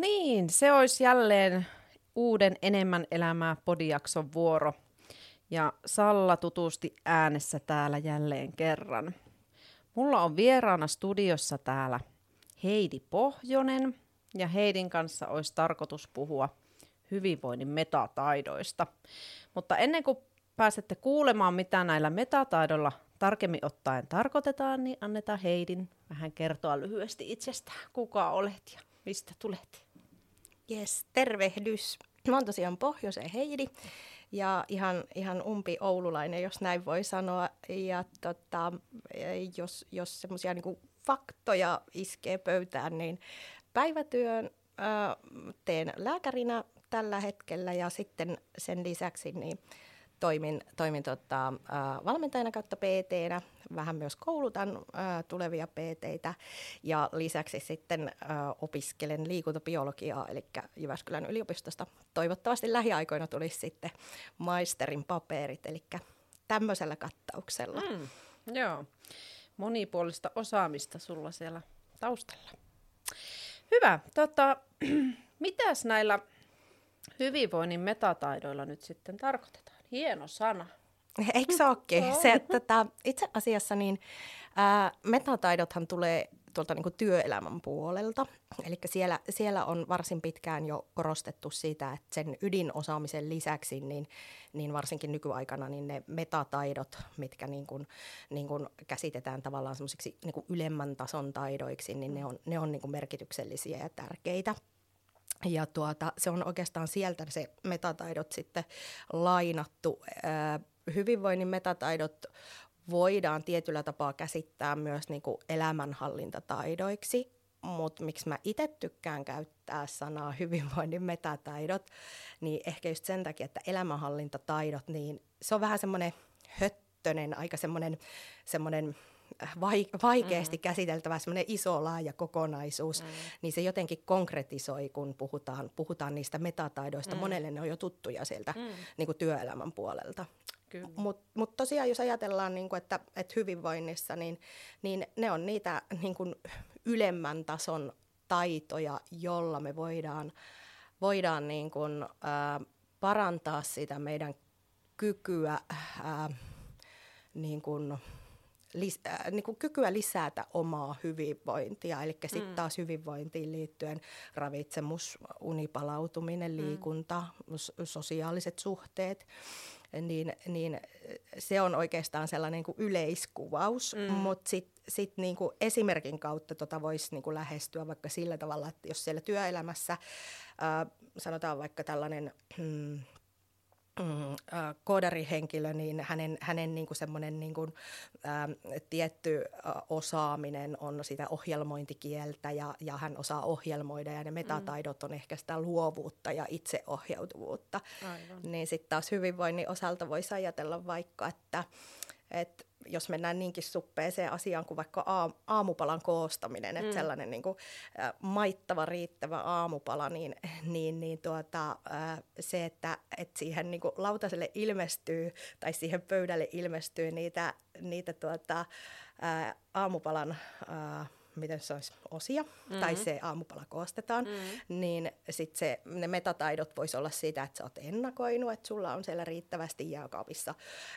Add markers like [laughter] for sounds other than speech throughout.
niin, se olisi jälleen uuden Enemmän elämää podiakson vuoro. Ja Salla tutusti äänessä täällä jälleen kerran. Mulla on vieraana studiossa täällä Heidi Pohjonen, ja Heidin kanssa olisi tarkoitus puhua hyvinvoinnin metataidoista. Mutta ennen kuin pääsette kuulemaan, mitä näillä metataidoilla tarkemmin ottaen tarkoitetaan, niin annetaan Heidin vähän kertoa lyhyesti itsestään, kuka olet ja mistä tulet. Jes, tervehdys. Mä oon tosiaan Pohjoisen Heidi ja ihan, ihan umpi oululainen, jos näin voi sanoa. Ja tota, jos, jos semmoisia niin faktoja iskee pöytään, niin päivätyön äh, teen lääkärinä tällä hetkellä ja sitten sen lisäksi niin toimin, toimin tota, valmentajana kautta pt vähän myös koulutan äh, tulevia pt ja lisäksi sitten äh, opiskelen liikuntabiologiaa, eli Jyväskylän yliopistosta toivottavasti lähiaikoina tulisi sitten maisterin paperit, eli tämmöisellä kattauksella. Mm, joo, monipuolista osaamista sulla siellä taustalla. Hyvä. Tota, [clears throat] mitäs näillä hyvinvoinnin metataidoilla nyt sitten tarkoitetaan? Hieno sana. Eikö se olekin? Se, tota, itse asiassa niin, ää, metataidothan tulee tuolta niin työelämän puolelta. Eli siellä, siellä on varsin pitkään jo korostettu sitä, että sen ydinosaamisen lisäksi, niin, niin varsinkin nykyaikana, niin ne metataidot, mitkä niin kuin, niin kuin käsitetään tavallaan semmoisiksi niin ylemmän tason taidoiksi, niin ne on, ne on niin kuin merkityksellisiä ja tärkeitä. Ja tuota, se on oikeastaan sieltä se metataidot sitten lainattu. hyvinvoinnin metataidot voidaan tietyllä tapaa käsittää myös niin kuin elämänhallintataidoiksi, mutta miksi mä itse tykkään käyttää sanaa hyvinvoinnin metataidot, niin ehkä just sen takia, että elämänhallintataidot, niin se on vähän semmoinen höttönen, aika semmoinen, semmoinen vaikeasti mm. käsiteltävä semmoinen iso laaja kokonaisuus, mm. niin se jotenkin konkretisoi, kun puhutaan, puhutaan niistä metataidoista. Mm. Monelle ne on jo tuttuja sieltä mm. niin kuin työelämän puolelta. Mutta mut tosiaan, jos ajatellaan, niin kuin, että, että hyvinvoinnissa, niin, niin ne on niitä niin kuin ylemmän tason taitoja, jolla me voidaan, voidaan niin kuin, ää, parantaa sitä meidän kykyä ää, niin kuin, lis, äh, niin kuin kykyä lisätä omaa hyvinvointia. Eli sitten mm. taas hyvinvointiin liittyen ravitsemus, unipalautuminen, mm. liikunta, mm. sosiaaliset suhteet. Niin, niin se on oikeastaan sellainen niin kuin yleiskuvaus, mm. mutta sitten sit niin kuin esimerkin kautta tota voisi niin kuin lähestyä vaikka sillä tavalla, että jos siellä työelämässä, äh, sanotaan vaikka tällainen... Hmm, mm, äh, koodarihenkilö, niin hänen, hänen niin kuin semmoinen niin kuin, äh, tietty äh, osaaminen on sitä ohjelmointikieltä ja, ja hän osaa ohjelmoida ja ne metataidot on ehkä sitä luovuutta ja itseohjautuvuutta. Aivan. Niin sitten taas hyvinvoinnin osalta voisi ajatella vaikka, että, että jos mennään niinkin suppeeseen asiaan kuin vaikka aamupalan koostaminen, että mm. sellainen niin kuin, ä, maittava, riittävä aamupala, niin, niin, niin tuota, ä, se, että et siihen niin kuin lautaselle ilmestyy tai siihen pöydälle ilmestyy niitä, niitä tuota, ä, aamupalan... Ä, miten se olisi osia, mm-hmm. tai se aamupala koostetaan, mm-hmm. niin sitten se, ne metataidot voisi olla sitä, että sä oot ennakoinut, että sulla on siellä riittävästi jääkaapissa,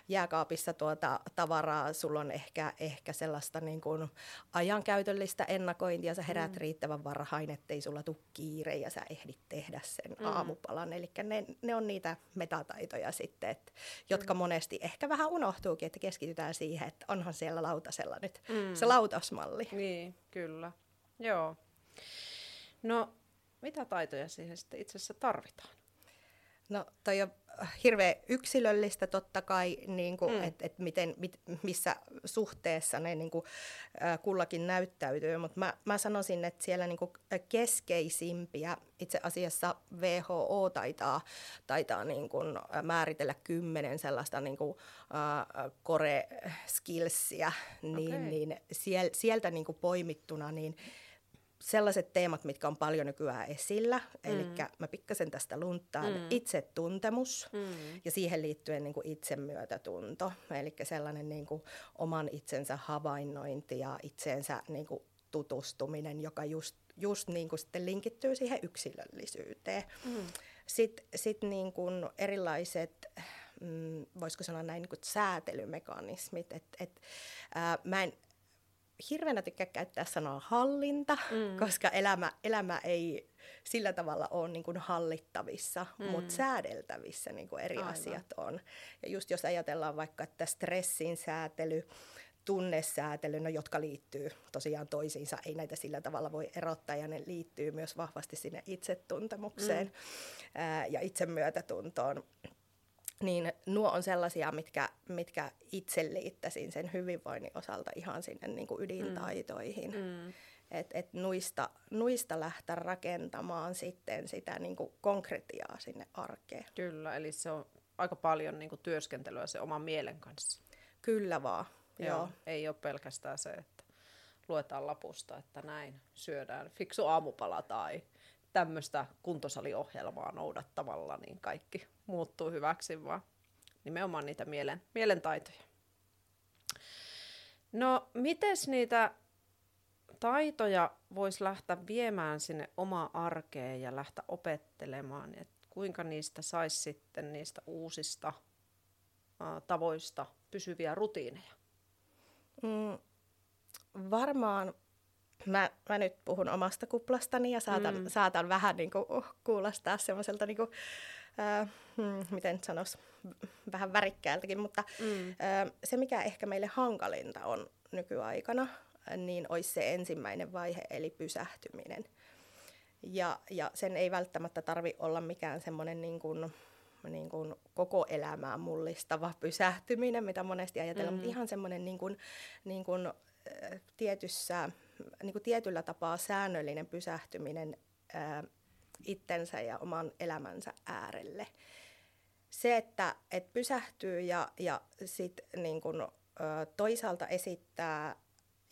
jääkaapissa tuota tavaraa, sulla on ehkä, ehkä sellaista niin kuin ajankäytöllistä ennakointia, sä heräät mm-hmm. riittävän varhain, ettei sulla tule kiire ja sä ehdit tehdä sen mm-hmm. aamupalan. Eli ne, ne on niitä metataitoja sitten, että, jotka mm-hmm. monesti ehkä vähän unohtuukin, että keskitytään siihen, että onhan siellä lautasella nyt mm-hmm. se lautasmalli. Niin. Kyllä, joo. No, mitä taitoja siihen sitten itse asiassa tarvitaan? No, toi on hirveän yksilöllistä totta kai, niin kuin, mm. että et miten, mit, missä suhteessa ne niin kuin, äh, kullakin näyttäytyy, mutta mä, mä sanoisin, että siellä niin kuin, keskeisimpiä itse asiassa WHO taitaa, taitaa niin kuin, määritellä kymmenen sellaista niin kuin, äh, core skillsia, niin, okay. niin siel, sieltä niin kuin poimittuna, niin sellaiset teemat, mitkä on paljon nykyään esillä, mm. eli mä pikkasen tästä lunttaan, mm. itsetuntemus mm. ja siihen liittyen niin kuin itsemyötätunto, eli sellainen niin kuin oman itsensä havainnointi ja itseensä niin kuin tutustuminen, joka just just niin kuin sitten linkittyy siihen yksilöllisyyteen. Mm. Sitten sit niin kuin erilaiset, mm, voisiko sanoa näin, niin kuin säätelymekanismit. Et, et, ää, mä en hirveänä tykkää käyttää sanaa hallinta, mm. koska elämä, elämä ei sillä tavalla ole niin kuin hallittavissa, mm. mutta säädeltävissä niin kuin eri Aivan. asiat on. Ja just jos ajatellaan vaikka, että stressin säätely, tunnesäätely, no, jotka liittyy tosiaan toisiinsa, ei näitä sillä tavalla voi erottaa, ja ne liittyy myös vahvasti sinne itsetuntemukseen mm. ää, ja itsemyötätuntoon niin nuo on sellaisia, mitkä, mitkä itse liittäisin sen hyvinvoinnin osalta ihan sinne niin kuin ydintaitoihin. Mm. mm. Et, et nuista, nuista lähteä rakentamaan sitten sitä niin kuin konkretiaa sinne arkeen. Kyllä, eli se on aika paljon niin kuin työskentelyä se oman mielen kanssa. Kyllä vaan, joo. joo. Ei ole pelkästään se, että luetaan lapusta, että näin syödään fiksu aamupala tai tämmöistä kuntosaliohjelmaa noudattavalla, niin kaikki muuttuu hyväksi, vaan nimenomaan niitä mielen, mielentaitoja. No, miten niitä taitoja voisi lähteä viemään sinne omaa arkeen ja lähteä opettelemaan, että kuinka niistä saisi sitten niistä uusista ä, tavoista pysyviä rutiineja? Mm, varmaan mä, mä nyt puhun omasta kuplastani ja saatan, mm. saatan vähän niin kuin, uh, kuulostaa semmoiselta, niin kuin, äh, hmm, miten sanoisi, vähän värikkäältäkin, mutta mm. äh, se mikä ehkä meille hankalinta on nykyaikana, niin olisi se ensimmäinen vaihe, eli pysähtyminen. Ja, ja sen ei välttämättä tarvi olla mikään semmoinen niin kuin, niin kuin koko elämää mullistava pysähtyminen, mitä monesti ajatellaan, mm. mutta ihan semmoinen niin kuin, niin kuin, äh, tietyssä niin kuin tietyllä tapaa säännöllinen pysähtyminen ää, itsensä ja oman elämänsä äärelle. Se, että et pysähtyy ja, ja sit niin kuin, ä, toisaalta esittää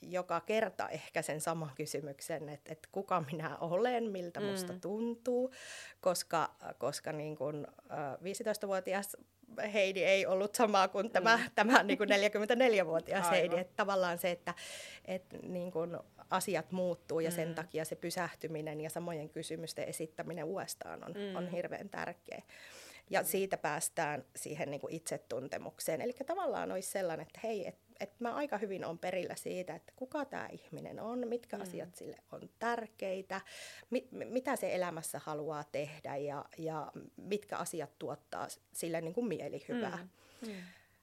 joka kerta ehkä sen saman kysymyksen, että, että kuka minä olen, miltä mm. musta tuntuu, koska, koska niin kuin, ä, 15-vuotias Heidi ei ollut sama kuin tämä, mm. tämä niin kuin 44-vuotias Aivan. Heidi. Että tavallaan se, että, että niin kuin asiat muuttuu ja sen mm. takia se pysähtyminen ja samojen kysymysten esittäminen uudestaan on, mm. on hirveän tärkeä. Ja siitä päästään siihen niin kuin itsetuntemukseen. Eli tavallaan olisi sellainen, että hei, että et mä aika hyvin on perillä siitä, että kuka tämä ihminen on, mitkä mm. asiat sille on tärkeitä, mit, mitä se elämässä haluaa tehdä ja, ja mitkä asiat tuottaa sille niin kuin mielihyvää. Mm. Mm.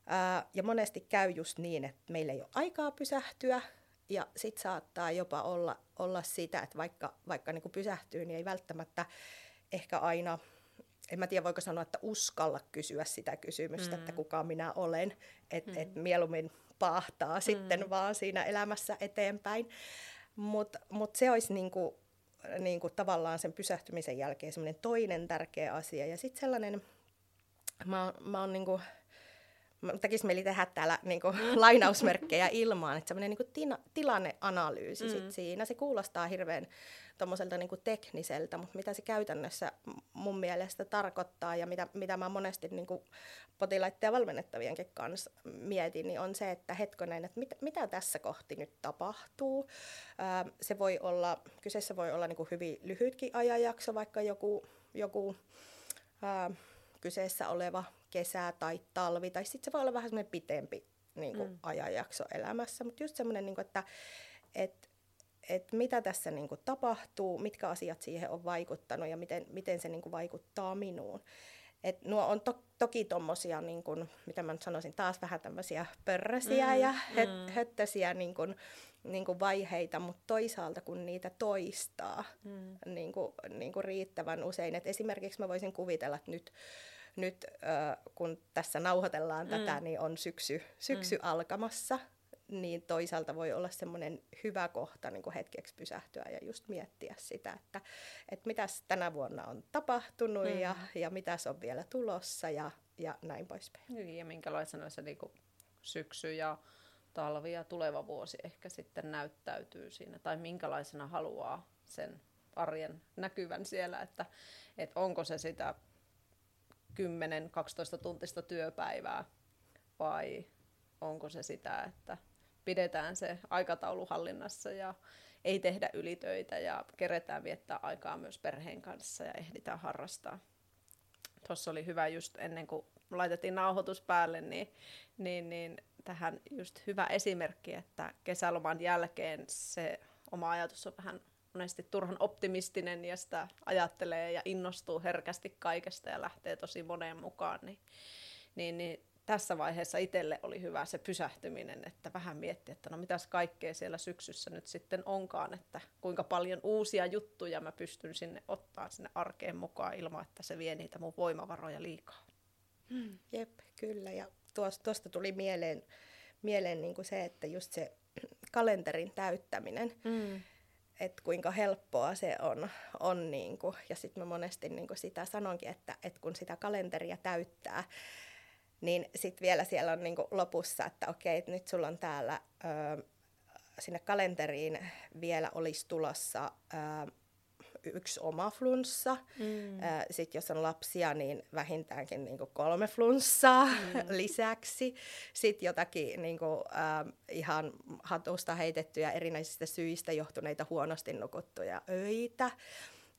Ää, ja monesti käy just niin, että meillä ei ole aikaa pysähtyä, ja sitten saattaa jopa olla, olla sitä, että vaikka, vaikka niin kuin pysähtyy, niin ei välttämättä ehkä aina, en mä tiedä voiko sanoa, että uskalla kysyä sitä kysymystä, mm. että kuka minä olen, että mm. et mieluummin pahtaa mm. sitten vaan siinä elämässä eteenpäin. Mutta mut se olisi niinku, niinku tavallaan sen pysähtymisen jälkeen semmoinen toinen tärkeä asia. Ja sitten sellainen, mä, mä oon niinku, tekisi mieli tehdä täällä niin kuin, [laughs] lainausmerkkejä ilmaan, että semmoinen niin tina, tilanneanalyysi mm. sit siinä. Se kuulostaa hirveän tommoselta niin kuin tekniseltä, mutta mitä se käytännössä mun mielestä tarkoittaa ja mitä, mitä mä monesti niin kuin potilaiden ja valmennettavienkin kanssa mietin, niin on se, että hetkonen, että mit, mitä tässä kohti nyt tapahtuu. Ää, se voi olla, kyseessä voi olla niin kuin hyvin lyhytkin ajanjakso, vaikka joku, joku ää, kyseessä oleva kesä tai talvi, tai sitten se voi olla vähän semmoinen pitempi niin kuin, mm. ajanjakso elämässä, mutta just semmoinen, niin kuin, että et, et mitä tässä niin kuin, tapahtuu, mitkä asiat siihen on vaikuttanut ja miten, miten se niin kuin, vaikuttaa minuun. Et nuo on to, toki tuommoisia, niin mitä mä nyt sanoisin, taas vähän tämmöisiä pörrösiä mm, ja höt, mm. höttösiä niin kuin, niin kuin vaiheita, mutta toisaalta kun niitä toistaa mm. niin kuin, niin kuin riittävän usein. Et esimerkiksi mä voisin kuvitella, että nyt nyt äh, kun tässä nauhoitellaan mm. tätä, niin on syksy, syksy mm. alkamassa, niin toisaalta voi olla semmoinen hyvä kohta niin kuin hetkeksi pysähtyä ja just miettiä sitä, että, että mitäs tänä vuonna on tapahtunut mm. ja, ja mitäs on vielä tulossa ja, ja näin poispäin. Niin, ja minkälaisena se niin kuin syksy ja talvi ja tuleva vuosi ehkä sitten näyttäytyy siinä, tai minkälaisena haluaa sen arjen näkyvän siellä, että, että onko se sitä 10-12 tuntista työpäivää vai onko se sitä, että pidetään se aikataulu hallinnassa ja ei tehdä ylitöitä ja keretään viettää aikaa myös perheen kanssa ja ehditään harrastaa. Tuossa oli hyvä just ennen kuin laitettiin nauhoitus päälle, niin, niin, niin tähän just hyvä esimerkki, että kesäloman jälkeen se oma ajatus on vähän monesti turhan optimistinen ja sitä ajattelee ja innostuu herkästi kaikesta ja lähtee tosi moneen mukaan, niin, niin, niin tässä vaiheessa itselle oli hyvä se pysähtyminen, että vähän mietti, että no mitäs kaikkea siellä syksyssä nyt sitten onkaan, että kuinka paljon uusia juttuja mä pystyn sinne ottaa sinne arkeen mukaan ilman, että se vie niitä mun voimavaroja liikaa. Mm. Jep, kyllä. Ja tuosta tuli mieleen, mieleen niin kuin se, että just se kalenterin täyttäminen, mm. Että kuinka helppoa se on. on niin kuin, ja sitten mä monesti niin kuin sitä sanonkin, että, että kun sitä kalenteria täyttää, niin sitten vielä siellä on niin kuin lopussa, että okei, nyt sulla on täällä ö, sinne kalenteriin vielä olisi tulossa ö, yksi oma flunssa. Mm. Sitten jos on lapsia, niin vähintäänkin niin kuin kolme flunssaa mm. [laughs] lisäksi. Sitten jotakin niin kuin, äh, ihan hatusta heitettyjä erinäisistä syistä johtuneita huonosti nukuttuja öitä.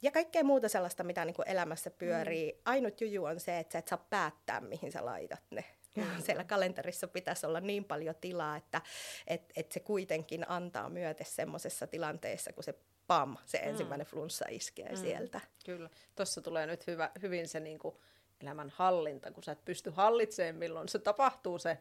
Ja kaikkea muuta sellaista, mitä niin kuin elämässä pyörii. Mm. Ainut juju on se, että sä et saa päättää, mihin sä laitat ne. Mm. [laughs] Siellä kalenterissa pitäisi olla niin paljon tilaa, että et, et se kuitenkin antaa myöten semmoisessa tilanteessa, kun se pam, se mm. ensimmäinen mm. flunssa iskee mm. sieltä. Kyllä. Tuossa tulee nyt hyvä, hyvin se niin kuin elämän hallinta, kun sä et pysty hallitsemaan, milloin se tapahtuu se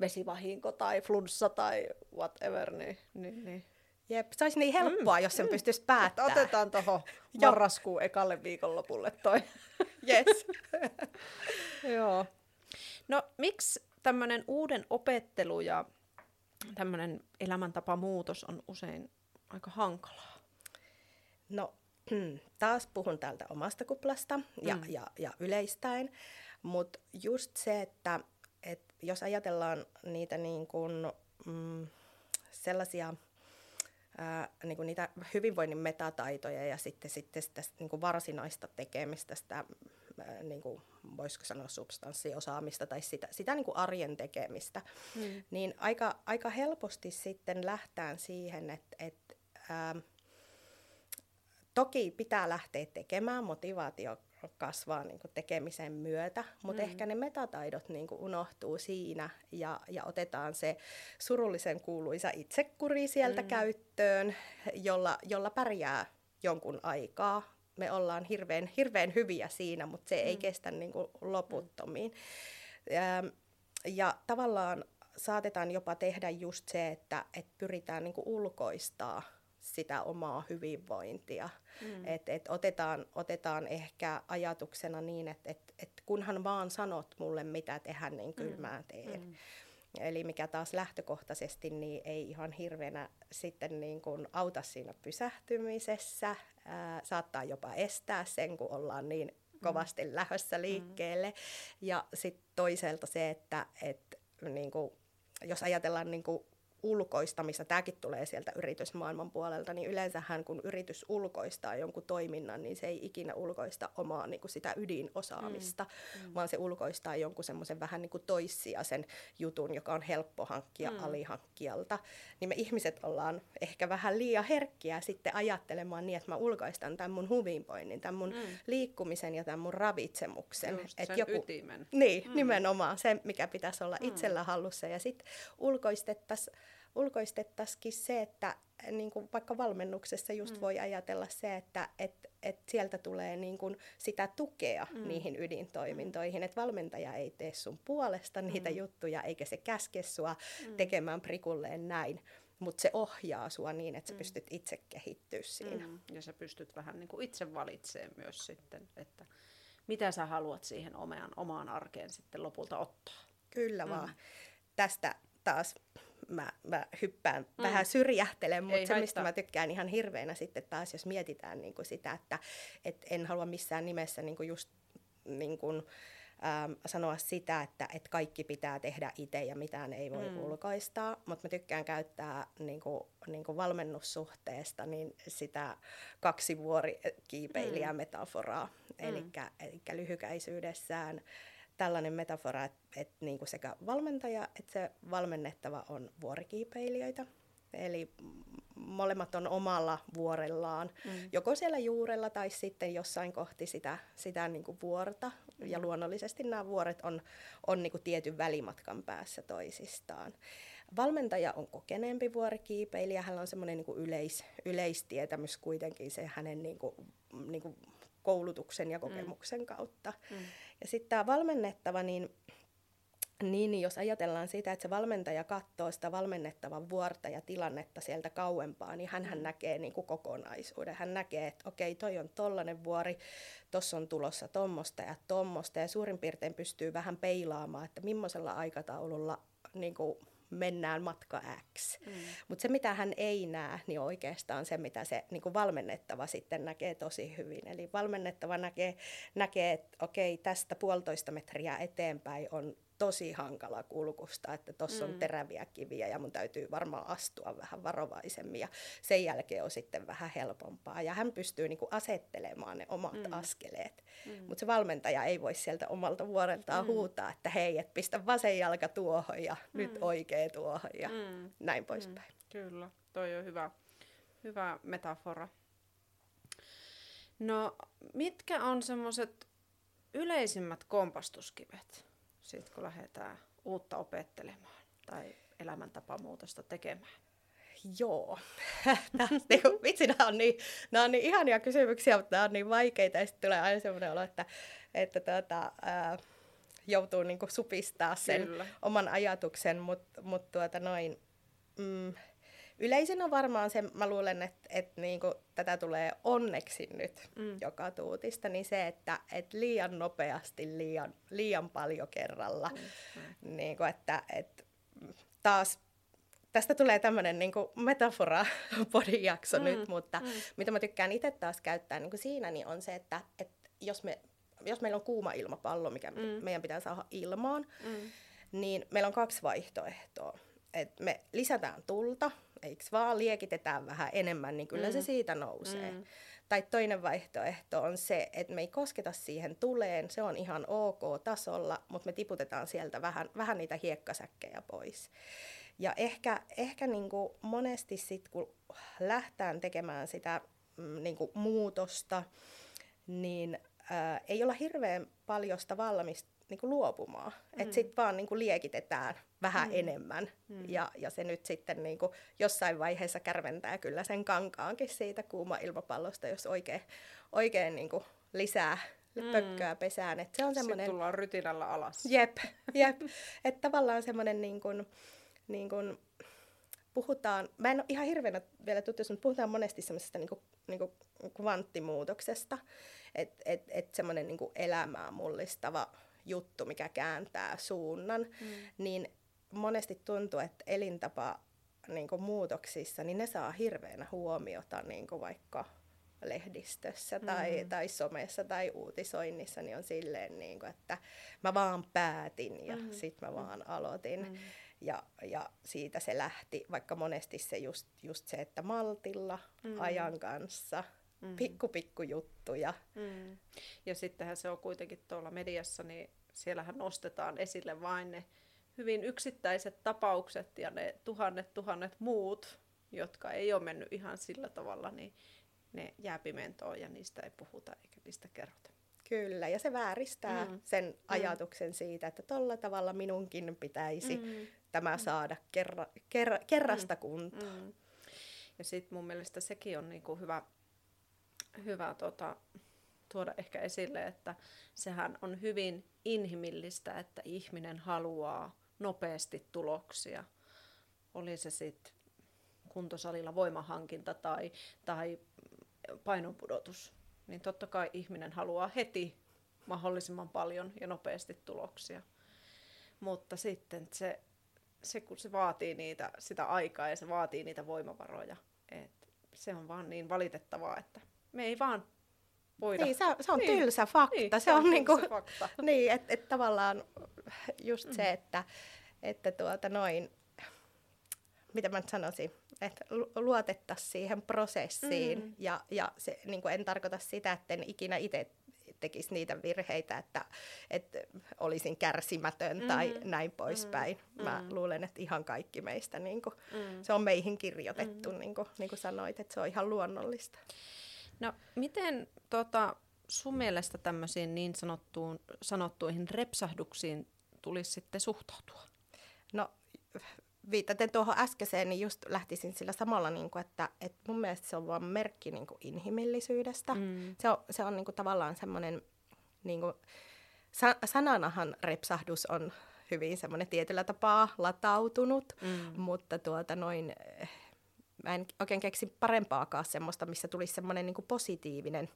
vesivahinko tai flunssa tai whatever. Niin, niin, niin. Jep, se olisi niin helppoa, mm, jos sen mm. pystyisi päättämään. Otetaan tuohon [laughs] marraskuun ekalle viikonlopulle toi. [laughs] Yes. [laughs] Joo. No miksi tämmöinen uuden opettelu ja tämmöinen elämäntapamuutos on usein aika hankalaa? No [clears throat] taas puhun täältä omasta kuplasta ja, mm. ja, ja yleistäen, mutta just se, että et jos ajatellaan niitä niin kuin, mm, sellaisia ää, niin kuin niitä hyvinvoinnin metataitoja ja sitten, sitten sitä niin kuin varsinaista tekemistä, sitä ää, niin kuin, voisiko sanoa substanssiosaamista tai sitä, sitä niin kuin arjen tekemistä, mm. niin aika, aika helposti sitten lähtään siihen, että, ää, Toki pitää lähteä tekemään, motivaatio kasvaa niin kuin tekemisen myötä, mutta mm. ehkä ne metataidot niin kuin unohtuu siinä ja, ja otetaan se surullisen kuuluisa itsekuri sieltä mm. käyttöön, jolla, jolla pärjää jonkun aikaa. Me ollaan hirveän, hirveän hyviä siinä, mutta se mm. ei kestä niin kuin loputtomiin. Mm. Ja, ja tavallaan saatetaan jopa tehdä just se, että, että pyritään niin kuin ulkoistaa sitä omaa hyvinvointia. Mm. Et, et otetaan, otetaan ehkä ajatuksena niin, että et, et kunhan vaan sanot mulle mitä tehdä, niin kyllä mm. mä teen. Mm. Eli mikä taas lähtökohtaisesti niin ei ihan hirveänä sitten niin kuin auta siinä pysähtymisessä, ää, saattaa jopa estää sen, kun ollaan niin mm. kovasti mm. lähdössä liikkeelle. Mm. Ja sitten toiselta se, että et, niin kuin, jos ajatellaan niin kuin ulkoistamista, tämäkin tulee sieltä yritysmaailman puolelta, niin yleensähän kun yritys ulkoistaa jonkun toiminnan, niin se ei ikinä ulkoista omaa niin kuin sitä ydinosaamista, mm. mm. vaan se ulkoistaa jonkun semmoisen vähän niin kuin toissijaisen jutun, joka on helppo hankkia mm. alihankkijalta. Niin me ihmiset ollaan ehkä vähän liian herkkiä sitten ajattelemaan niin, että mä ulkoistan tämän mun hyvinvoinnin, tämän mun mm. liikkumisen ja tämän mun ravitsemuksen. Just Et sen joku, ytimen. Niin, mm. nimenomaan se, mikä pitäisi olla mm. itsellä hallussa. Ja sitten ulkoistettaisiin ulkoistettaisiin se, että niin kuin vaikka valmennuksessa just mm. voi ajatella se, että et, et sieltä tulee niin kuin sitä tukea mm. niihin ydintoimintoihin, että valmentaja ei tee sun puolesta niitä mm. juttuja, eikä se käske sua mm. tekemään prikulleen näin, mutta se ohjaa sua niin, että sä mm. pystyt itse kehittyä siinä. Mm. Ja sä pystyt vähän niin kuin itse valitsemaan myös sitten, että mitä sä haluat siihen omaan, omaan arkeen sitten lopulta ottaa. Kyllä vaan. Mm. Tästä taas mä, mä hyppään mm. vähän syrjähtelen, mutta se, mistä mä tykkään ihan hirveänä sitten taas, jos mietitään niin kuin sitä, että et en halua missään nimessä niin kuin just niin kuin, ähm, sanoa sitä, että, että kaikki pitää tehdä itse ja mitään ei voi mm. ulkoistaa, mutta mä tykkään käyttää niin kuin, niin kuin valmennussuhteesta niin sitä kaksivuorikiipeilijä mm. metaforaa, mm. eli lyhykäisyydessään tällainen metafora, että, että niin kuin sekä valmentaja että se valmennettava on vuorikiipeilijöitä. Eli molemmat on omalla vuorellaan, mm. joko siellä juurella tai sitten jossain kohti sitä, sitä niin kuin vuorta. Mm. Ja luonnollisesti nämä vuoret on, on niin kuin tietyn välimatkan päässä toisistaan. Valmentaja on kokeneempi vuorikiipeilijä, hänellä on semmoinen niin yleis, yleistietämys kuitenkin se hänen niin kuin, niin kuin koulutuksen ja mm. kokemuksen mm. kautta. Mm. Ja sitten tämä valmennettava, niin niin, niin jos ajatellaan sitä, että se valmentaja katsoo sitä valmennettavan vuorta ja tilannetta sieltä kauempaa, niin hän mm. näkee niin kuin kokonaisuuden. Hän näkee, että okei, toi on tollainen vuori, tuossa on tulossa tuommoista ja tuommoista, ja suurin piirtein pystyy vähän peilaamaan, että millaisella aikataululla niin kuin mennään matka X. Mm. Mutta se, mitä hän ei näe, niin on oikeastaan se, mitä se niin kuin valmennettava sitten näkee tosi hyvin. Eli valmennettava näkee, näkee että okei, tästä puolitoista metriä eteenpäin on tosi hankala kulkusta, että tuossa mm. on teräviä kiviä ja mun täytyy varmaan astua vähän varovaisemmin ja sen jälkeen on sitten vähän helpompaa. Ja hän pystyy niinku asettelemaan ne omat mm. askeleet, mm. mutta se valmentaja ei voi sieltä omalta vuoreltaan mm. huutaa, että hei, et pistä vasen jalka tuohon ja mm. nyt oikea tuohon ja mm. näin poispäin. Mm. Kyllä, toi on hyvä, hyvä metafora. No, mitkä on semmoiset yleisimmät kompastuskivet? Sitten kun lähdetään uutta opettelemaan tai elämäntapamuutosta tekemään? Joo. [laughs] [laughs] niinku, vitsi, nämä on, niin, nämä on niin ihania kysymyksiä, mutta nämä on niin vaikeita. Ja sitten tulee aina sellainen olo, että, että tuota, ää, joutuu niin supistaa sen Kyllä. oman ajatuksen, mutta mut tuota noin... Mm, yleisin on varmaan se, mä luulen, että, että niinku, tätä tulee onneksi nyt mm. joka tuutista, niin se, että, että liian nopeasti, liian, liian paljon kerralla. Mm. Mm. Niinku, että, että taas tästä tulee tämmöinen niin metafora-podijakso [laughs] mm, nyt, mutta mm. mitä mä tykkään itse taas käyttää niin siinä, niin on se, että, että jos, me, jos meillä on kuuma ilmapallo, mikä mm. meidän pitää saada ilmaan, mm. niin meillä on kaksi vaihtoehtoa. Et me lisätään tulta, eikö vaan liekitetään vähän enemmän, niin kyllä mm. se siitä nousee. Mm. Tai toinen vaihtoehto on se, että me ei kosketa siihen tuleen, se on ihan ok tasolla, mutta me tiputetaan sieltä vähän, vähän niitä hiekkasäkkejä pois. Ja ehkä, ehkä niin kuin monesti sitten, kun lähtään tekemään sitä mm, niin kuin muutosta, niin ää, ei olla hirveän paljosta valmista niin kuin luopumaan. Mm. Että sitten vaan niin kuin liekitetään vähän mm. enemmän. Mm. Ja, ja se nyt sitten niin kuin jossain vaiheessa kärventää kyllä sen kankaankin siitä kuuma ilmapallosta, jos oikein, oikein niin kuin lisää mm. pökköä pesään. Et se on semmoinen... Sitten tullaan rytinällä alas. Jep, [laughs] jep. että tavallaan semmoinen niin kuin, niin kuin, puhutaan, mä en ole ihan hirveänä vielä tuttu, mutta puhutaan monesti semmoisesta niin kuin, niin kuin kvanttimuutoksesta, että et, et semmoinen niin elämää mullistava juttu, mikä kääntää suunnan, mm. niin monesti tuntuu, että elintapa niin kuin muutoksissa, niin ne saa hirveänä huomiota niin kuin vaikka lehdistössä tai, mm. tai somessa tai uutisoinnissa, niin on silleen, niin kuin, että mä vaan päätin ja mm. sitten mä vaan aloitin. Mm. Ja, ja siitä se lähti, vaikka monesti se just, just se, että maltilla, mm. ajan kanssa, mm. pikku pikku juttuja. Mm. Ja sittenhän se on kuitenkin tuolla mediassa, niin siellähän nostetaan esille vain ne hyvin yksittäiset tapaukset ja ne tuhannet tuhannet muut, jotka ei ole mennyt ihan sillä tavalla, niin ne jää pimentoon ja niistä ei puhuta eikä niistä kerrota. Kyllä, ja se vääristää mm. sen mm. ajatuksen siitä, että tolla tavalla minunkin pitäisi mm. tämä saada kerra, kerra, kerrasta mm. kuntoon. Mm. Ja sitten mun mielestä sekin on niinku hyvä, hyvä tota, tuoda ehkä esille, että sehän on hyvin inhimillistä, että ihminen haluaa nopeasti tuloksia. Oli se sitten kuntosalilla voimahankinta tai, tai painonpudotus. Niin totta kai ihminen haluaa heti mahdollisimman paljon ja nopeasti tuloksia. Mutta sitten se, se kun se vaatii niitä, sitä aikaa ja se vaatii niitä voimavaroja, et se on vaan niin valitettavaa, että me ei vaan voida. Niin, se, se on niin. tylsä fakta. Niin, se, se on, on niinku, fakta. [laughs] Niin, että et tavallaan just mm. se, että, että tuota noin, mitä mä nyt sanoisin, että luotettaisiin siihen prosessiin. Mm. Ja, ja se, niin kuin en tarkoita sitä, että en ikinä itse tekisi niitä virheitä, että, että olisin kärsimätön mm-hmm. tai näin poispäin. Mm-hmm. Mä luulen, että ihan kaikki meistä, niin kuin, mm-hmm. se on meihin kirjoitettu, mm-hmm. niin, kuin, niin kuin sanoit, että se on ihan luonnollista. No miten tota, sun mielestä tämmöisiin niin sanottuun, sanottuihin repsahduksiin tulisi sitten suhtautua? No viitaten tuohon äskeiseen, niin just lähtisin sillä samalla, niin kuin, että, että mun mielestä se on vaan merkki niin kuin inhimillisyydestä. Mm. Se on, se on niin kuin, tavallaan semmoinen, niin kuin, sa- sananahan repsahdus on hyvin semmoinen tietyllä tapaa latautunut, mm. mutta tuota noin, mä en oikein keksi parempaakaan semmoista, missä tulisi semmoinen niin kuin positiivinen,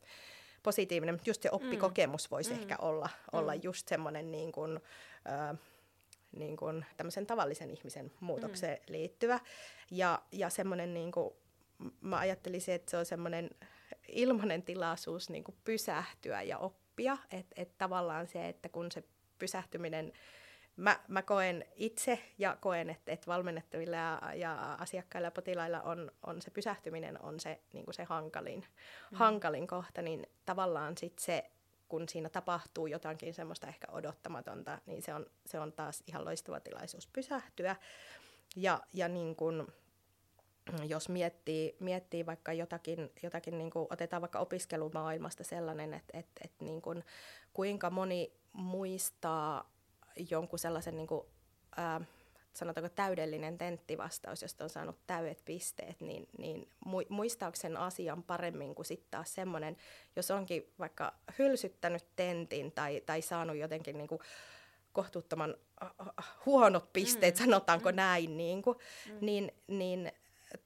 positiivinen, just se oppikokemus voisi mm. ehkä olla, olla mm. just semmoinen niin kuin, äh, niin kuin tämmöisen tavallisen ihmisen muutokseen mm. liittyvä. Ja, ja semmoinen, niin kuin, mä ajattelisin, että se on semmoinen ilmainen tilaisuus niin kuin pysähtyä ja oppia. Että et tavallaan se, että kun se pysähtyminen, mä, mä koen itse ja koen, että et valmennettavilla ja, ja asiakkailla ja potilailla on, on se pysähtyminen on se, niin se hankalin, mm. hankalin kohta, niin tavallaan sit se kun siinä tapahtuu jotakin semmoista ehkä odottamatonta, niin se on, se on taas ihan loistava tilaisuus pysähtyä. Ja, ja niin kun, jos miettii, miettii vaikka jotakin, jotakin niin kuin otetaan vaikka opiskelumaailmasta sellainen, että, että, että niin kuin, kuinka moni muistaa jonkun sellaisen niin kuin, ää, sanotaanko täydellinen tenttivastaus, josta on saanut täydet pisteet, niin, niin muistaako sen asian paremmin kuin sitten taas semmoinen, jos onkin vaikka hylsyttänyt tentin tai, tai saanut jotenkin niin kuin kohtuuttoman huonot pisteet, mm. sanotaanko mm. näin, niin, kuin, mm. niin, niin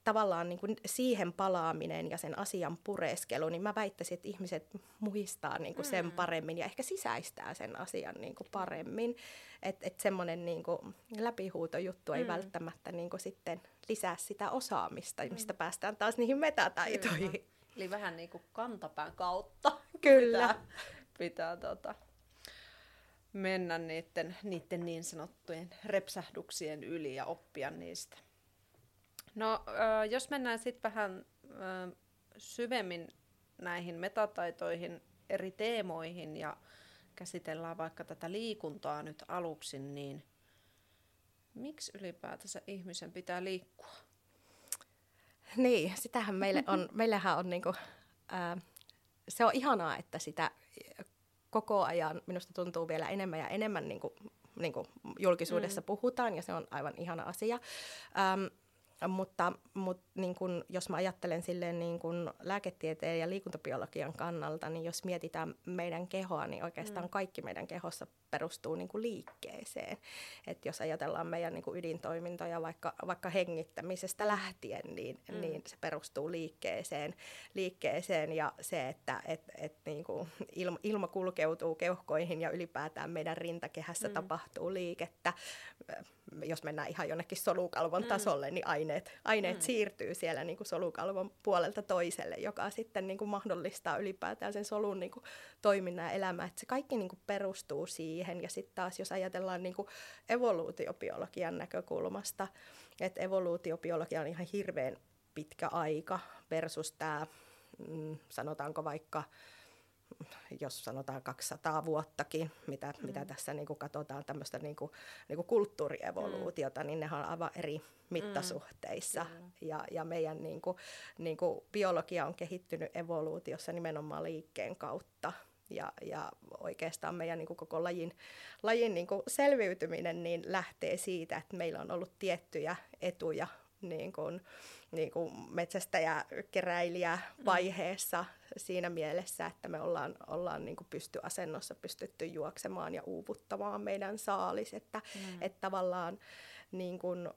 tavallaan niin kuin siihen palaaminen ja sen asian pureskelu, niin mä väittäisin, että ihmiset muistaa niin kuin sen mm. paremmin ja ehkä sisäistää sen asian niin kuin paremmin. Että et semmoinen niin kuin läpihuutojuttu ei mm. välttämättä niin kuin sitten lisää sitä osaamista, mm. mistä päästään taas niihin metataitoihin. Kyllä. Eli vähän niin kuin kantapään kautta [laughs] Kyllä. pitää, pitää tota, mennä niiden, niiden niin sanottujen repsahduksien yli ja oppia niistä. No, äh, jos mennään sitten vähän äh, syvemmin näihin metataitoihin, eri teemoihin ja käsitellään vaikka tätä liikuntaa nyt aluksi, niin miksi ylipäätänsä ihmisen pitää liikkua? Niin, sitähän meille on, [laughs] meillähän on niinku, ää, se on ihanaa, että sitä koko ajan minusta tuntuu vielä enemmän ja enemmän niinku, niinku julkisuudessa mm. puhutaan ja se on aivan ihana asia. Ähm, mutta, mutta niin kun, jos mä ajattelen silleen niin kun lääketieteen ja liikuntabiologian kannalta, niin jos mietitään meidän kehoa, niin oikeastaan mm. kaikki meidän kehossa perustuu niin kuin liikkeeseen. Et jos ajatellaan meidän niin kuin ydintoimintoja vaikka, vaikka hengittämisestä lähtien, niin, mm. niin se perustuu liikkeeseen, liikkeeseen ja se, että et, et niin kuin ilma, ilma kulkeutuu keuhkoihin ja ylipäätään meidän rintakehässä mm. tapahtuu liikettä. Jos mennään ihan jonnekin solukalvon mm. tasolle, niin aineet, aineet mm. siirtyy siellä niin kuin solukalvon puolelta toiselle, joka sitten niin kuin mahdollistaa ylipäätään sen solun niin kuin toiminnan ja elämää. Et se kaikki niin kuin perustuu siihen siihen. Ja sitten taas, jos ajatellaan niin kuin evoluutiobiologian näkökulmasta, että evoluutiobiologia on ihan hirveän pitkä aika versus tämä, mm, sanotaanko vaikka, jos sanotaan 200 vuottakin, mitä, mm. mitä tässä niin kuin katsotaan tämmöistä niin kuin, niin kuin kulttuurievoluutiota, mm. niin ne on aivan eri mittasuhteissa. Mm. Ja, ja meidän niin kuin, niin kuin biologia on kehittynyt evoluutiossa nimenomaan liikkeen kautta ja, ja oikeastaan meidän niin kuin koko lajin, lajin niin kuin selviytyminen niin lähtee siitä, että meillä on ollut tiettyjä etuja niin kuin, niin kuin metsästäjä-keräilijä vaiheessa siinä mielessä, että me ollaan, ollaan niin kuin pystyasennossa pystytty juoksemaan ja uuvuttamaan meidän saalis, että, mm. että tavallaan niin kuin,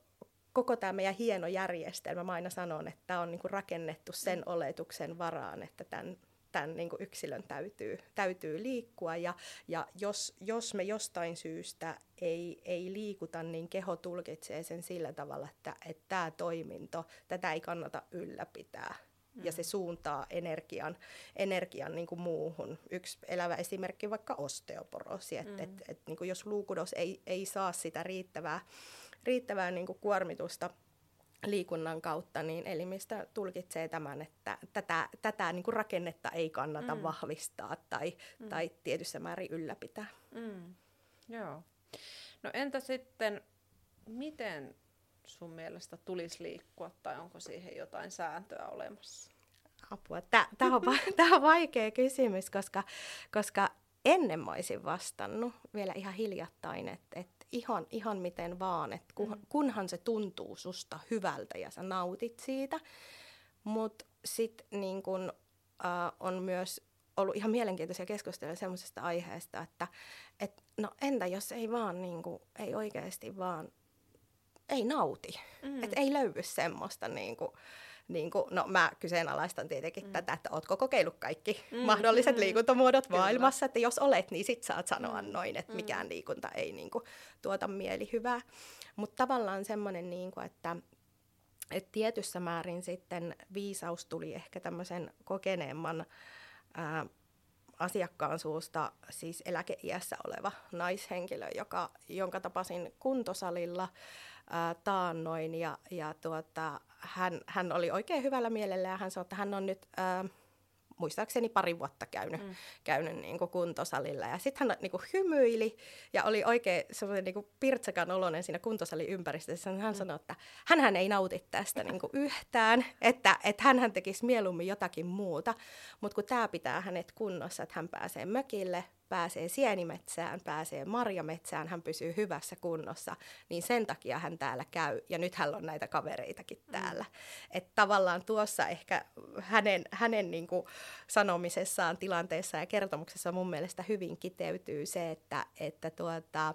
koko tämä meidän hieno järjestelmä, mä aina sanon, että tämä on niin kuin rakennettu sen oletuksen varaan, että tämän tämän niin kuin yksilön täytyy, täytyy liikkua ja, ja jos, jos me jostain syystä ei, ei liikuta, niin keho tulkitsee sen sillä tavalla, että, että tämä toiminto, tätä ei kannata ylläpitää ja se mm. suuntaa energian, energian niin kuin muuhun. Yksi elävä esimerkki vaikka osteoporoosi, että mm. et, et, niin kuin jos luukudos ei, ei saa sitä riittävää, riittävää niin kuin kuormitusta liikunnan kautta, niin elimistö tulkitsee tämän, että tätä, tätä niin kuin rakennetta ei kannata mm. vahvistaa tai, mm. tai tietyssä määrin ylläpitää. Mm. Joo. No entä sitten, miten sun mielestä tulisi liikkua tai onko siihen jotain sääntöä olemassa? Apua. Tämä on, [laughs] on vaikea kysymys, koska, koska ennen mä olisin vastannut vielä ihan hiljattain, että, että ihan, ihan miten vaan, että kun, mm. kunhan se tuntuu susta hyvältä ja sä nautit siitä. Mutta sitten niin kun, äh, on myös ollut ihan mielenkiintoisia keskusteluja semmoisesta aiheesta, että et, no entä jos ei vaan niin kuin, ei oikeasti vaan, ei nauti. Mm. Että ei löydy semmoista niin kuin, niin kuin, no mä kyseenalaistan tietenkin mm. tätä, että ootko kokeillut kaikki mm. mahdolliset mm. liikuntamuodot Kyllä. maailmassa, että jos olet, niin sit saat sanoa mm. noin, että mm. mikään liikunta ei niin kuin, tuota mielihyvää. Mutta tavallaan semmoinen, niin kuin, että et tietyssä määrin sitten viisaus tuli ehkä tämmöisen kokeneemman ää, asiakkaan suusta, siis eläkeiässä oleva naishenkilö, joka, jonka tapasin kuntosalilla taannoin ja, ja tuota, hän, hän oli oikein hyvällä mielellä ja hän sanoi, että hän on nyt... Ää, muistaakseni pari vuotta käynyt, mm. käynyt niin kuin kuntosalilla. Ja sitten hän niin kuin hymyili ja oli oikein semmoinen niin kuin pirtsakan oloinen siinä kuntosalin ympäristössä. Hän mm. sanoi, että hän ei nauti tästä niin kuin yhtään, että, että hän tekisi mieluummin jotakin muuta. Mutta kun tämä pitää hänet kunnossa, että hän pääsee mökille, pääsee sienimetsään, pääsee marjametsään, hän pysyy hyvässä kunnossa, niin sen takia hän täällä käy. Ja nyt hän on näitä kavereitakin mm. täällä. Mm. Että tavallaan tuossa ehkä hänen, hänen niin kuin sanomisessaan, tilanteessa ja kertomuksessa mun mielestä hyvin kiteytyy se, että, että tuota,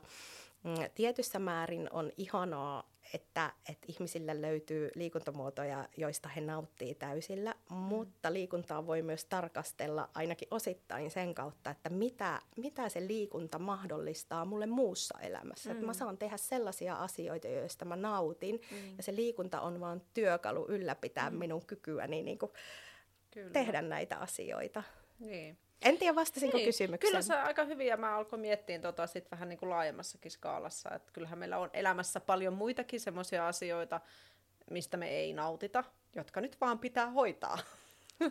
mm, tietyssä määrin on ihanaa että, että ihmisille löytyy liikuntamuotoja, joista he nauttii täysillä, mm. mutta liikuntaa voi myös tarkastella ainakin osittain sen kautta, että mitä, mitä se liikunta mahdollistaa mulle muussa elämässä. Mm. Että mä saan tehdä sellaisia asioita, joista mä nautin, mm. ja se liikunta on vain työkalu ylläpitää mm. minun kykyäni niin kuin tehdä näitä asioita. Niin. En tiedä, vastasinko niin, kysymykseen. Kyllä se aika hyvin, ja mä alkoin miettiä tota sit vähän niin kuin laajemmassakin skaalassa, että kyllähän meillä on elämässä paljon muitakin semmoisia asioita, mistä me ei nautita, jotka nyt vaan pitää hoitaa.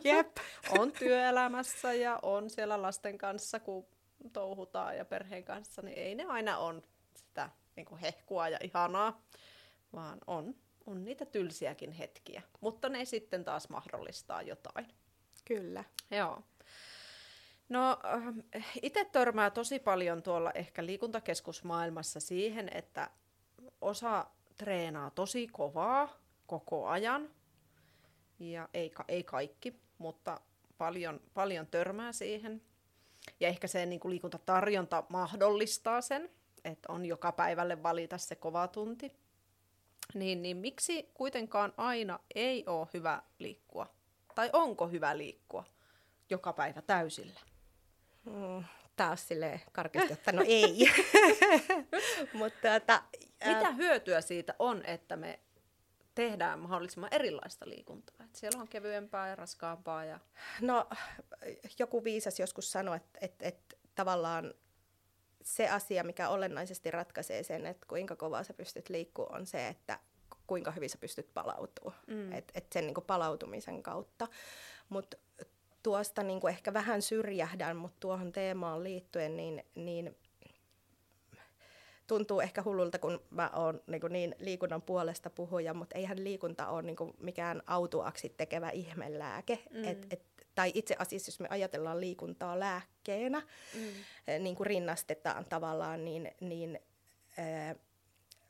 Jep. [laughs] on työelämässä ja on siellä lasten kanssa, kun touhutaan ja perheen kanssa, niin ei ne aina on sitä niin kuin hehkua ja ihanaa, vaan on, on niitä tylsiäkin hetkiä. Mutta ne sitten taas mahdollistaa jotain. Kyllä. Joo. No äh, itse törmää tosi paljon tuolla ehkä liikuntakeskusmaailmassa siihen, että osa treenaa tosi kovaa koko ajan. Ja ei, ei kaikki, mutta paljon, paljon törmää siihen. Ja ehkä se niin kuin liikuntatarjonta mahdollistaa sen, että on joka päivälle valita se kova tunti. Niin, niin miksi kuitenkaan aina ei ole hyvä liikkua? Tai onko hyvä liikkua joka päivä täysillä? Mm, taas sille karkeasti [laughs] että no ei. [laughs] Mutta tuota, Mitä hyötyä siitä on, että me tehdään mahdollisimman erilaista liikuntaa? Et siellä on kevyempää ja raskaampaa. Ja... No, joku viisas joskus sanoi, että, että, että tavallaan se asia, mikä olennaisesti ratkaisee sen, että kuinka kovaa sä pystyt liikkumaan, on se, että kuinka hyvin sä pystyt palautumaan. Mm. Et, et sen niin kuin palautumisen kautta. Mutta tuosta niin kuin ehkä vähän syrjähdän, mutta tuohon teemaan liittyen, niin, niin tuntuu ehkä hullulta, kun mä oon niin, niin liikunnan puolesta puhuja, mutta eihän liikunta ole niin kuin mikään autuaksi tekevä ihmelääke. Mm. Et, et, tai itse asiassa, jos me ajatellaan liikuntaa lääkkeenä, mm. niin kuin rinnastetaan tavallaan, niin, niin äh,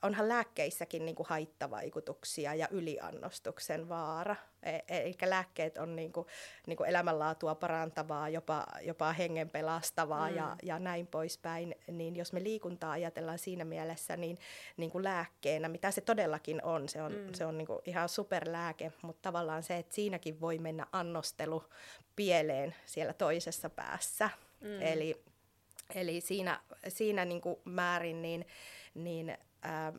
onhan lääkkeissäkin niin kuin haittavaikutuksia ja yliannostuksen vaara. E- eli lääkkeet on niin kuin, niin kuin elämänlaatua parantavaa, jopa, jopa hengen pelastavaa mm. ja, ja näin poispäin. Niin jos me liikuntaa ajatellaan siinä mielessä niin, niin kuin lääkkeenä, mitä se todellakin on, se on, mm. se on niin kuin ihan superlääke, mutta tavallaan se, että siinäkin voi mennä annostelu pieleen siellä toisessa päässä. Mm. Eli, eli siinä, siinä niin kuin määrin niin, niin ää,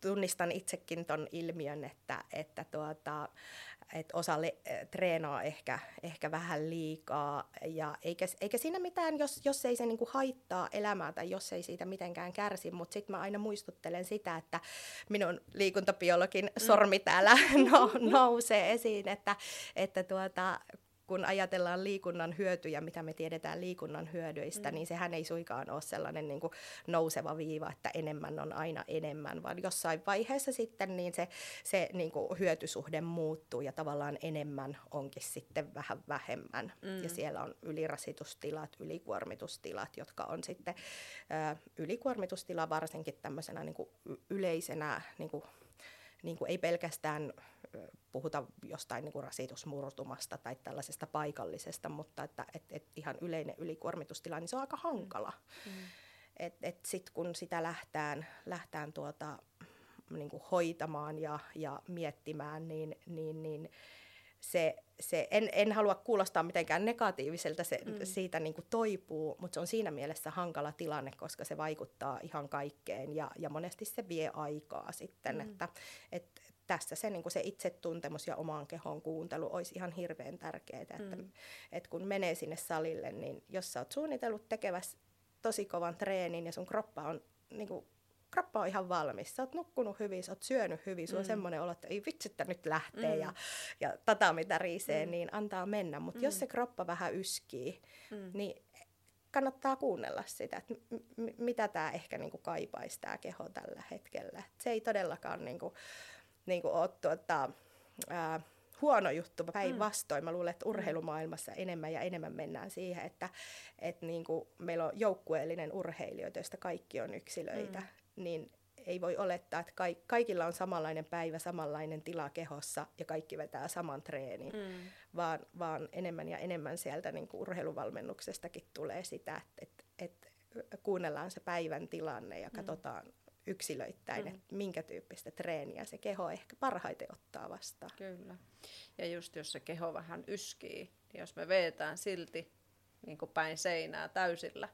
tunnistan itsekin ton ilmiön, että, että tuota, että osa le- treenaa ehkä, ehkä vähän liikaa, ja eikä, eikä siinä mitään, jos, jos ei se niinku haittaa elämää tai jos ei siitä mitenkään kärsi, mutta sitten mä aina muistuttelen sitä, että minun liikuntabiologin mm. sormi täällä [laughs] no, nousee esiin, että, että tuota, kun ajatellaan liikunnan hyötyjä, mitä me tiedetään liikunnan hyödyistä, mm. niin sehän ei suikaan ole sellainen niin kuin nouseva viiva, että enemmän on aina enemmän, vaan jossain vaiheessa sitten niin se, se niin kuin hyötysuhde muuttuu ja tavallaan enemmän onkin sitten vähän vähemmän. Mm. Ja siellä on ylirasitustilat, ylikuormitustilat, jotka on sitten ö, ylikuormitustila varsinkin tämmöisenä niin kuin yleisenä niin kuin niin kuin ei pelkästään puhuta jostain niin kuin rasitusmurtumasta tai tällaisesta paikallisesta, mutta että et, et ihan yleinen ylikuormitustila, niin se on aika hankala. Mm. Et, et sit kun sitä lähtään, lähtään tuota, niin kuin hoitamaan ja, ja miettimään, niin, niin, niin se, se en, en halua kuulostaa mitenkään negatiiviselta, se mm. siitä niin kuin toipuu, mutta se on siinä mielessä hankala tilanne, koska se vaikuttaa ihan kaikkeen ja, ja monesti se vie aikaa sitten, mm. että et, tässä se, niin kuin se itsetuntemus ja omaan kehon kuuntelu olisi ihan hirveän tärkeää, että, mm. että kun menee sinne salille, niin jos sä oot suunnitellut tekevässä tosi kovan treenin ja sun kroppa on niin kuin, kroppa on ihan valmis. Sä oot nukkunut hyvin, sä oot syönyt hyvin, sulla mm. on semmoinen olo, että ei vitsi, että nyt lähtee mm. ja, ja tatami tärisee, mm. niin antaa mennä. Mutta mm. jos se kroppa vähän yskii, mm. niin kannattaa kuunnella sitä, että m- m- mitä tämä ehkä niinku kaipaisi tämä keho tällä hetkellä. Se ei todellakaan niinku, niinku ole tuota, ää, huono juttu. Päinvastoin mä luulen, että mm. urheilumaailmassa enemmän ja enemmän mennään siihen, että et niinku meillä on joukkueellinen urheilijoita, joista kaikki on yksilöitä. Mm niin ei voi olettaa, että kaikilla on samanlainen päivä, samanlainen tila kehossa ja kaikki vetää saman treenin, mm. vaan, vaan enemmän ja enemmän sieltä niin kuin urheiluvalmennuksestakin tulee sitä, että, että, että kuunnellaan se päivän tilanne ja mm. Yksilöittäin, mm. että minkä tyyppistä treeniä se keho ehkä parhaiten ottaa vastaan. Kyllä. Ja just jos se keho vähän yskii, niin jos me veetään silti niin kuin päin seinää täysillä,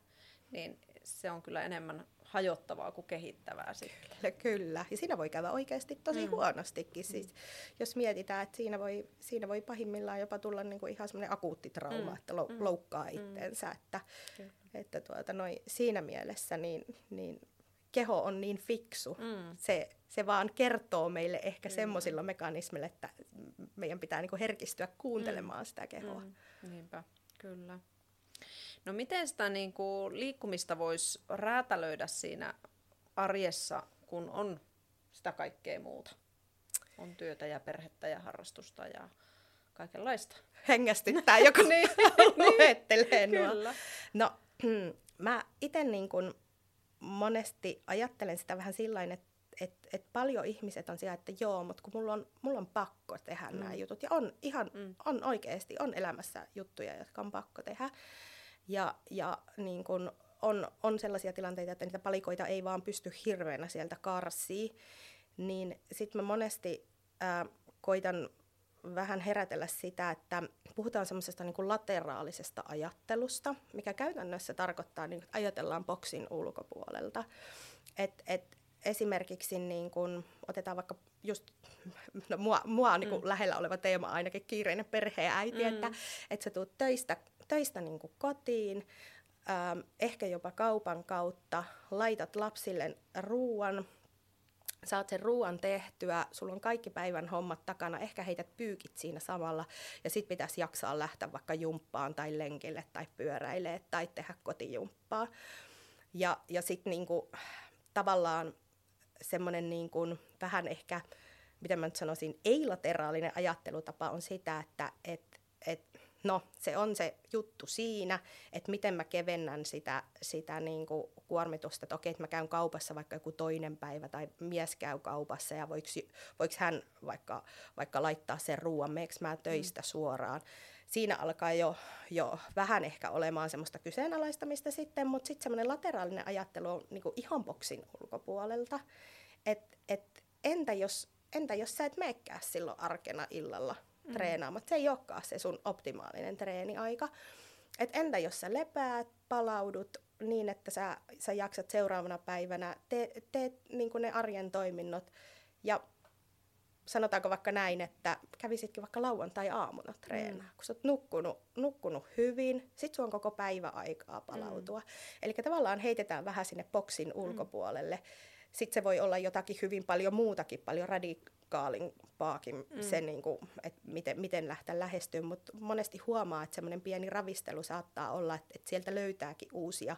niin se on kyllä enemmän hajottavaa kuin kehittävää sitten. Kyllä, ja siinä voi käydä oikeasti tosi mm. huonostikin. Siis, mm. Jos mietitään, että siinä voi, siinä voi pahimmillaan jopa tulla niinku ihan semmoinen akuutti trauma, mm. että lou, mm. loukkaa mm. itsensä. Että, että tuota, noi, siinä mielessä niin, niin keho on niin fiksu. Mm. Se, se vaan kertoo meille ehkä mm. semmoisilla mekanismeilla, että meidän pitää niinku herkistyä kuuntelemaan mm. sitä kehoa. Mm. Niinpä, kyllä. No miten sitä niin kuin, liikkumista voisi räätälöidä siinä arjessa, kun on sitä kaikkea muuta? On työtä ja perhettä ja harrastusta ja kaikenlaista. Hengästyttää [laughs] joku niin, [laughs] luettelee nuo. Kyllä. No, [clears throat] mä itse niin kun monesti ajattelen sitä vähän sillä että et, et paljon ihmiset on siellä, että joo, mutta kun mulla on, mulla on pakko tehdä mm. nämä jutut. Ja on ihan, mm. on oikeasti, on elämässä juttuja, jotka on pakko tehdä. Ja, ja niin kun on, on sellaisia tilanteita, että niitä palikoita ei vaan pysty hirveänä sieltä karsii, niin sitten mä monesti ää, koitan vähän herätellä sitä, että puhutaan semmoisesta niin lateraalisesta ajattelusta, mikä käytännössä tarkoittaa, niin, että ajatellaan boksin ulkopuolelta. Et, et esimerkiksi niin kun, otetaan vaikka just no, mua, mua niin mm. lähellä oleva teema ainakin kiireinen perheäiti, mm. että, että sä tuut töistä töistä niin kuin kotiin, ähm, ehkä jopa kaupan kautta, laitat lapsille ruuan, saat sen ruoan tehtyä, sulla on kaikki päivän hommat takana, ehkä heität pyykit siinä samalla ja sit pitäisi jaksaa lähteä vaikka jumppaan tai lenkille tai pyöräilee tai tehdä kotijumppaa. Ja, ja sitten niinku, tavallaan semmoinen niinku, vähän ehkä, miten mä nyt sanoisin, ei-lateraalinen ajattelutapa on sitä, että et, et no se on se juttu siinä, että miten mä kevennän sitä, sitä niin kuin kuormitusta, että okei, että mä käyn kaupassa vaikka joku toinen päivä tai mies käy kaupassa ja voiko, voiko hän vaikka, vaikka laittaa sen ruoan, meekö mä töistä mm. suoraan. Siinä alkaa jo, jo vähän ehkä olemaan semmoista kyseenalaistamista sitten, mutta sitten semmoinen lateraalinen ajattelu on niin kuin ihan boksin ulkopuolelta, että et, entä, jos, entä jos sä et meekään silloin arkena illalla mm. treenaamaan. Se ei olekaan se sun optimaalinen treeniaika. Et entä jos sä lepäät, palaudut, niin, että sä, sä jaksat seuraavana päivänä, teet te, niin ne arjen toiminnot ja sanotaanko vaikka näin, että kävisitkin vaikka lauantai-aamuna treenaa, mm. kun sä oot nukkunut, nukkunut hyvin, sit sulla on koko päivä aikaa palautua. Mm. Eli tavallaan heitetään vähän sinne boksin mm. ulkopuolelle. Sitten se voi olla jotakin hyvin paljon muutakin, paljon radikaalimpaakin mm. se, niin kuin, että miten, miten lähteä lähestyyn, mutta monesti huomaa, että semmoinen pieni ravistelu saattaa olla, että, että sieltä löytääkin uusia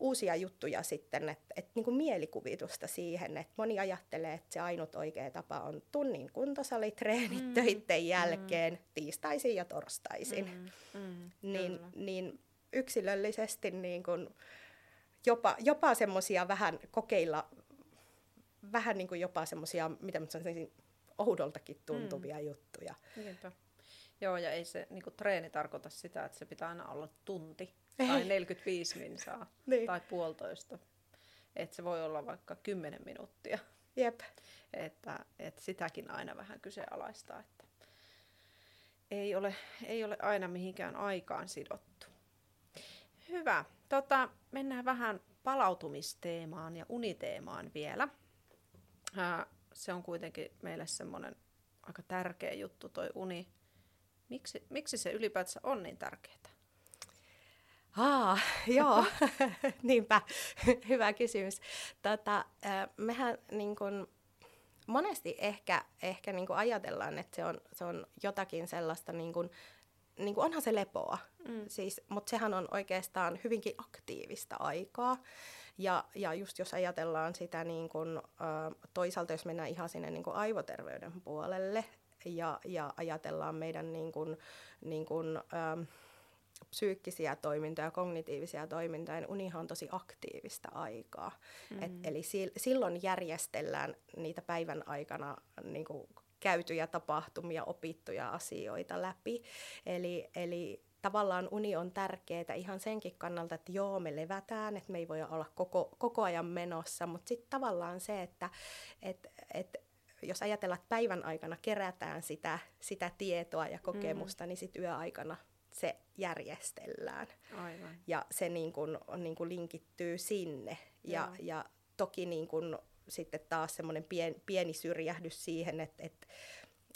uusia juttuja sitten, että et niin kuin mielikuvitusta siihen, että moni ajattelee, että se ainut oikea tapa on tunnin kuntosalitreenit mm. töitten jälkeen mm. tiistaisin ja torstaisin. Mm. Mm. Niin, niin yksilöllisesti niin kuin jopa, jopa semmoisia vähän kokeilla, vähän niin kuin jopa semmoisia, mitä mä sanoisin, oudoltakin tuntuvia mm. juttuja. Niinpä. Joo, ja ei se niin kuin, treeni tarkoita sitä, että se pitää aina olla tunti tai 45 minsaa [laughs] niin. tai puolitoista. Että se voi olla vaikka 10 minuuttia. Jep. Että, että sitäkin aina vähän kyseenalaistaa, että ei ole, ei ole aina mihinkään aikaan sidottu. Hyvä. Tota, mennään vähän palautumisteemaan ja uniteemaan vielä. Ää, se on kuitenkin meille semmoinen aika tärkeä juttu, toi uni. Miksi, miksi se ylipäätänsä on niin tärkeää? Aa, [laughs] joo, [laughs] niinpä, [laughs] hyvä kysymys. Tota, mehän niin kun, monesti ehkä, ehkä niin ajatellaan, että se on, se on jotakin sellaista, niin kun, niin kun onhan se lepoa, mm. siis, mutta sehän on oikeastaan hyvinkin aktiivista aikaa. Ja, ja just jos ajatellaan sitä niin kun, toisaalta, jos mennään ihan sinne niin aivoterveyden puolelle ja, ja ajatellaan meidän niin kun, niin kun, psyykkisiä toimintoja, kognitiivisia toimintoja, niin unihan on tosi aktiivista aikaa. Mm-hmm. Et, eli si- silloin järjestellään niitä päivän aikana niin kuin, käytyjä tapahtumia, opittuja asioita läpi. Eli, eli tavallaan uni on tärkeää ihan senkin kannalta, että joo, me levätään, että me ei voi olla koko, koko ajan menossa, mutta sitten tavallaan se, että et, et, jos ajatellaan, että päivän aikana kerätään sitä, sitä tietoa ja kokemusta, mm. niin sitten yöaikana se järjestellään. Aivan. Ja se niin kuin, niin kuin linkittyy sinne. Ja, ja toki niin kuin, sitten taas semmoinen pien, pieni syrjähdys siihen, että, että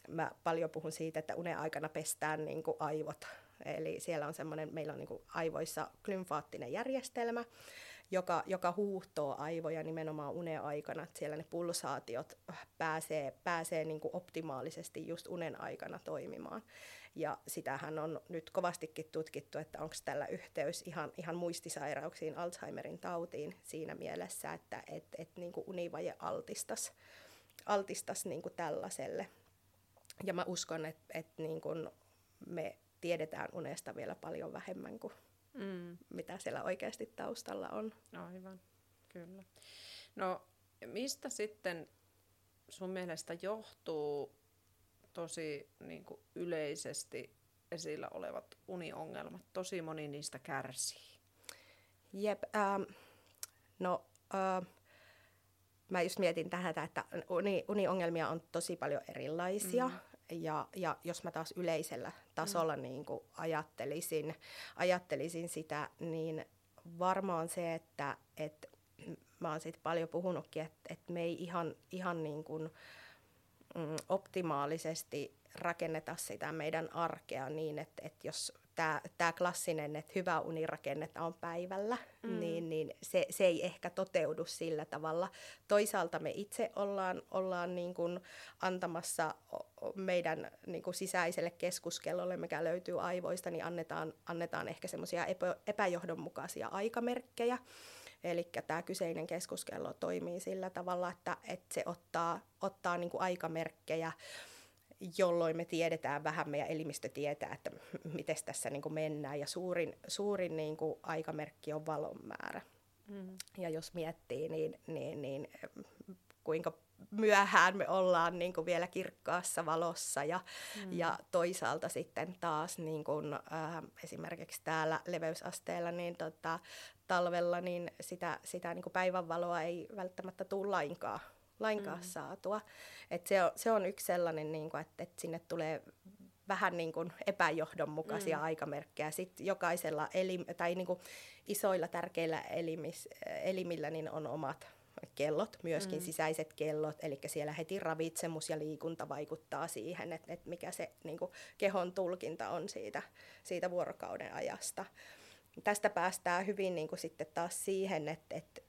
mä paljon puhun siitä, että unen aikana pestään niin kuin aivot. Eli siellä on semmoinen, meillä on niin kuin aivoissa glymfaattinen järjestelmä, joka, joka huuhtoo aivoja nimenomaan unen aikana, että siellä ne pulsaatiot pääsee, pääsee niin kuin optimaalisesti just unen aikana toimimaan. Ja sitähän on nyt kovastikin tutkittu, että onko tällä yhteys ihan, ihan muistisairauksiin, Alzheimerin tautiin siinä mielessä, että et, et, niin kuin univaje altistas, altistas niin kuin tällaiselle. Ja mä uskon, että et, niin kuin me tiedetään unesta vielä paljon vähemmän kuin mm. mitä siellä oikeasti taustalla on. Aivan, kyllä. No mistä sitten sun mielestä johtuu tosi niin kuin yleisesti esillä olevat uniongelmat. Tosi moni niistä kärsii. Jep, ähm, no äh, mä just mietin tähän, että uni, uniongelmia on tosi paljon erilaisia. Mm. Ja, ja jos mä taas yleisellä tasolla mm. niin kuin ajattelisin, ajattelisin sitä, niin varmaan se, että et, mä oon siitä paljon puhunutkin, että et me ei ihan, ihan niin kuin, mm, optimaalisesti rakenneta sitä meidän arkea niin, että, että jos tämä klassinen, että hyvä uni rakennetaan päivällä, mm. niin, niin se, se ei ehkä toteudu sillä tavalla. Toisaalta me itse ollaan, ollaan niin kuin antamassa meidän niin kuin sisäiselle keskuskellolle, mikä löytyy aivoista, niin annetaan, annetaan ehkä semmoisia epä, epäjohdonmukaisia aikamerkkejä. Eli tämä kyseinen keskuskello toimii sillä tavalla, että, että se ottaa, ottaa niin kuin aikamerkkejä, jolloin me tiedetään vähän, meidän elimistö tietää, että [laughs] miten tässä niin kuin mennään. Ja suurin, suurin niin kuin aikamerkki on valon määrä. Mm. Ja jos miettii, niin, niin, niin kuinka myöhään me ollaan niin kuin vielä kirkkaassa valossa ja, mm. ja toisaalta sitten taas niin kuin, äh, esimerkiksi täällä leveysasteella niin tota, talvella niin sitä, sitä niin kuin päivänvaloa ei välttämättä tule lainkaan, lainkaan mm. saatua. Et se, on, se on yksi sellainen, niin kuin, että, että sinne tulee vähän niin kuin epäjohdonmukaisia mm. aikamerkkejä. Sitten jokaisella elim, tai niin kuin isoilla tärkeillä elimis, elimillä niin on omat kellot, myöskin mm. sisäiset kellot, eli siellä heti ravitsemus ja liikunta vaikuttaa siihen, että, että mikä se niin kuin kehon tulkinta on siitä, siitä vuorokauden ajasta. Tästä päästään hyvin niin kuin sitten taas siihen, että, että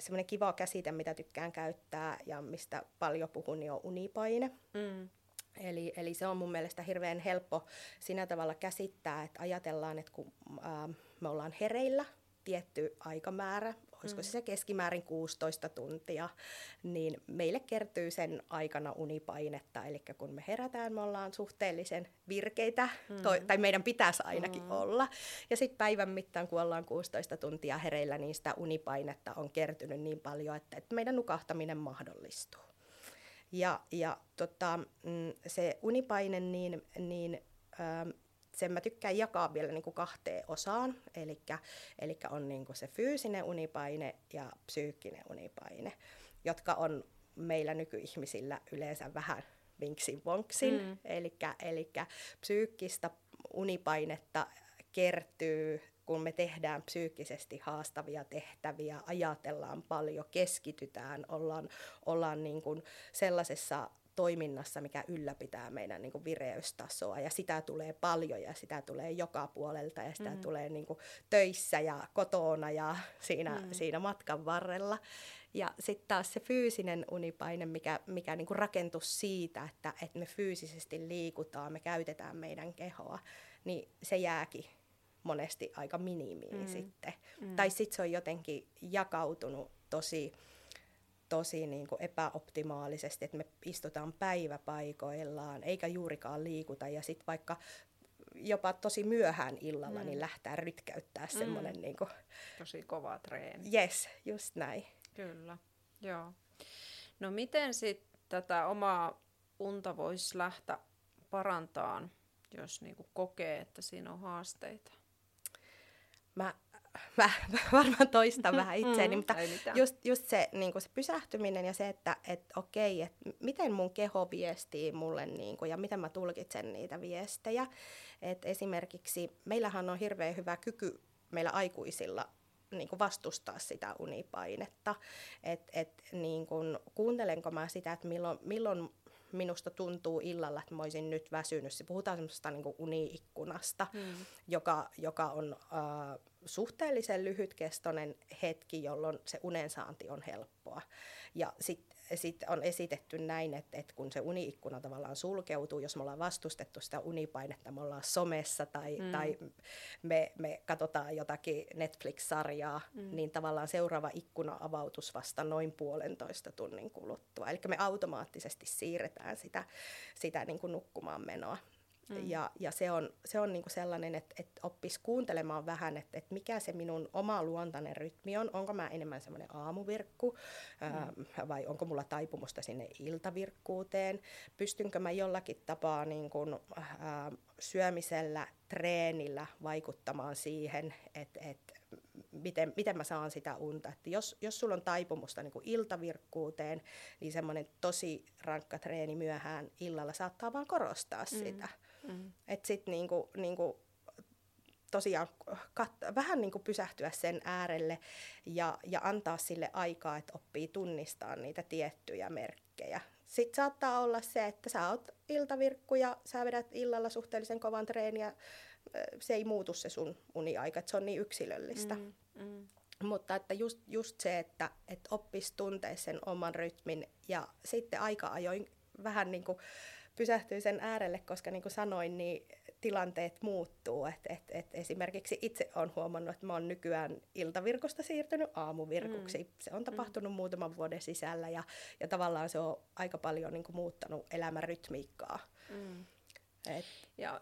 semmoinen kiva käsite, mitä tykkään käyttää ja mistä paljon puhun, niin on unipaine. Mm. Eli, eli se on mun mielestä hirveän helppo siinä tavalla käsittää, että ajatellaan, että kun ää, me ollaan hereillä tietty aikamäärä, olisiko mm. se keskimäärin 16 tuntia, niin meille kertyy sen aikana unipainetta. Eli kun me herätään, me ollaan suhteellisen virkeitä, mm. tai meidän pitäisi ainakin mm. olla. Ja sitten päivän mittaan, kun ollaan 16 tuntia hereillä, niin sitä unipainetta on kertynyt niin paljon, että, että meidän nukahtaminen mahdollistuu. Ja, ja tota, mm, se unipaine, niin, niin ähm, sen mä tykkään jakaa vielä niin kuin kahteen osaan. Eli on niin kuin se fyysinen unipaine ja psyykkinen unipaine, jotka on meillä nykyihmisillä yleensä vähän vinksin vonksin. Mm. Eli psyykkistä unipainetta kertyy kun me tehdään psyykkisesti haastavia tehtäviä, ajatellaan paljon, keskitytään, ollaan, ollaan niin kuin sellaisessa toiminnassa, mikä ylläpitää meidän niin kuin vireystasoa. Ja sitä tulee paljon ja sitä tulee joka puolelta ja sitä mm. tulee niin kuin töissä ja kotona ja siinä, mm. siinä matkan varrella. Ja sitten taas se fyysinen unipaine, mikä, mikä niin kuin rakentuu siitä, että, että me fyysisesti liikutaan, me käytetään meidän kehoa, niin se jääkin monesti aika minimiin mm. sitten. Mm. Tai sitten se on jotenkin jakautunut tosi tosi niin kuin epäoptimaalisesti, että me istutaan päiväpaikoillaan eikä juurikaan liikuta ja sitten vaikka jopa tosi myöhään illalla niin mm. niin lähtee rytkäyttää mm. semmoinen niin kuin... Tosi kova treeni. Yes, just näin. Kyllä, joo. No miten sitten tätä omaa unta voisi lähteä parantamaan, jos niin kuin kokee, että siinä on haasteita? Mä mä, [laughs] mä varmaan toistan vähän itseäni, mm, mutta just, just se, niin se pysähtyminen ja se, että et, okei, että miten mun keho viestii mulle niin kuin, ja miten mä tulkitsen niitä viestejä. Et esimerkiksi meillähän on hirveän hyvä kyky meillä aikuisilla niin kuin vastustaa sitä unipainetta. Et, et, niin kuin, kuuntelenko mä sitä, että milloin, milloin minusta tuntuu illalla, että mä olisin nyt väsynyt. Se puhutaan semmoista niin uniikkunasta, mm. joka, joka on äh, suhteellisen lyhytkestoinen hetki, jolloin se unensaanti on helppoa. Ja sitten sit on esitetty näin, että, että kun se uniikkuna tavallaan sulkeutuu, jos me ollaan vastustettu sitä unipainetta, me ollaan somessa tai, mm. tai me, me katsotaan jotakin Netflix-sarjaa, mm. niin tavallaan seuraava ikkuna avautus vasta noin puolentoista tunnin kuluttua. Eli me automaattisesti siirretään sitä, sitä niin kuin nukkumaan menoa. Mm. Ja, ja se on, se on niinku sellainen, että et oppisi kuuntelemaan vähän, että et mikä se minun oma luontainen rytmi on. Onko mä enemmän semmoinen aamuvirkku mm. ää, vai onko mulla taipumusta sinne iltavirkkuuteen. Pystynkö mä jollakin tapaa niin kun, ää, syömisellä, treenillä vaikuttamaan siihen, että et, miten, miten mä saan sitä unta. Että jos, jos sulla on taipumusta niin kuin iltavirkkuuteen, niin semmoinen tosi rankka treeni myöhään illalla saattaa vaan korostaa mm. sitä. Mm. Että sitten niinku, niinku, tosiaan kat- vähän niinku pysähtyä sen äärelle ja, ja antaa sille aikaa, että oppii tunnistaa niitä tiettyjä merkkejä. Sitten saattaa olla se, että sä oot iltavirkku ja sä vedät illalla suhteellisen kovan treeniä. Se ei muutu se sun uniaika, että se on niin yksilöllistä. Mm, mm. Mutta että just, just se, että, että oppisi tuntea sen oman rytmin ja sitten aika ajoin vähän niin kuin pysähtyy sen äärelle, koska niin kuin sanoin, niin tilanteet muuttuu. Et, et, et esimerkiksi itse olen huomannut, että mä oon nykyään iltavirkosta siirtynyt aamuvirkuksi. Mm. Se on tapahtunut mm. muutaman vuoden sisällä ja, ja tavallaan se on aika paljon niin kuin, muuttanut elämän rytmiikkaa. Mm. Et. Ja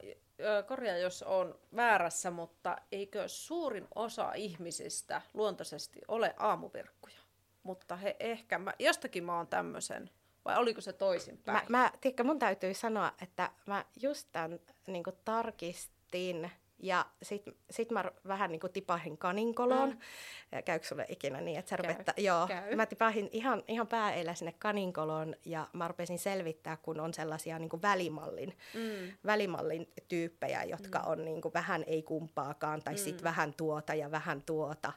korjaa, jos on väärässä, mutta eikö suurin osa ihmisistä luontaisesti ole aamuvirkkuja? Mutta he ehkä, mä, jostakin mä oon tämmöisen vai oliko se toisinpäin? Mä, mä tiedätkö, mun täytyy sanoa, että mä just tämän niin tarkistin Ja sitten sit mä vähän niin kuin tipahin kaninkoloon. Mm. Käykö sulle ikinä niin, että sä Käy. rupetta, joo, Käy. mä tipahin ihan, ihan pääeillä sinne kaninkoloon ja mä rupesin selvittää, kun on sellaisia niin kuin välimallin, Mm. välimallin tyyppejä, jotka on niin kuin vähän ei kumpaakaan tai mm. sitten vähän tuota ja vähän tuota.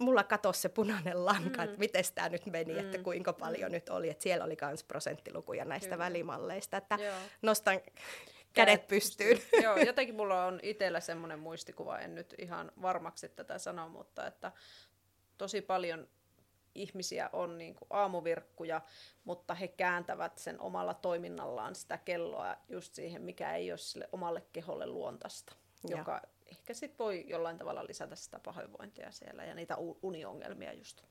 Ja mulla katosi se punainen lanka, mm. että miten tämä nyt meni, mm. että kuinka paljon mm. nyt oli. Että siellä oli myös prosenttilukuja näistä Kyllä. välimalleista, että Joo. nostan kädet pystyyn. [laughs] Joo, [laughs] jotenkin mulla on itsellä semmoinen muistikuva, en nyt ihan varmaksi tätä sano, mutta että tosi paljon ihmisiä on niin kuin aamuvirkkuja, mutta he kääntävät sen omalla toiminnallaan sitä kelloa just siihen, mikä ei ole sille omalle keholle luontaista, Joo. joka ehkä sit voi jollain tavalla lisätä sitä pahoinvointia siellä ja niitä uniongelmia just.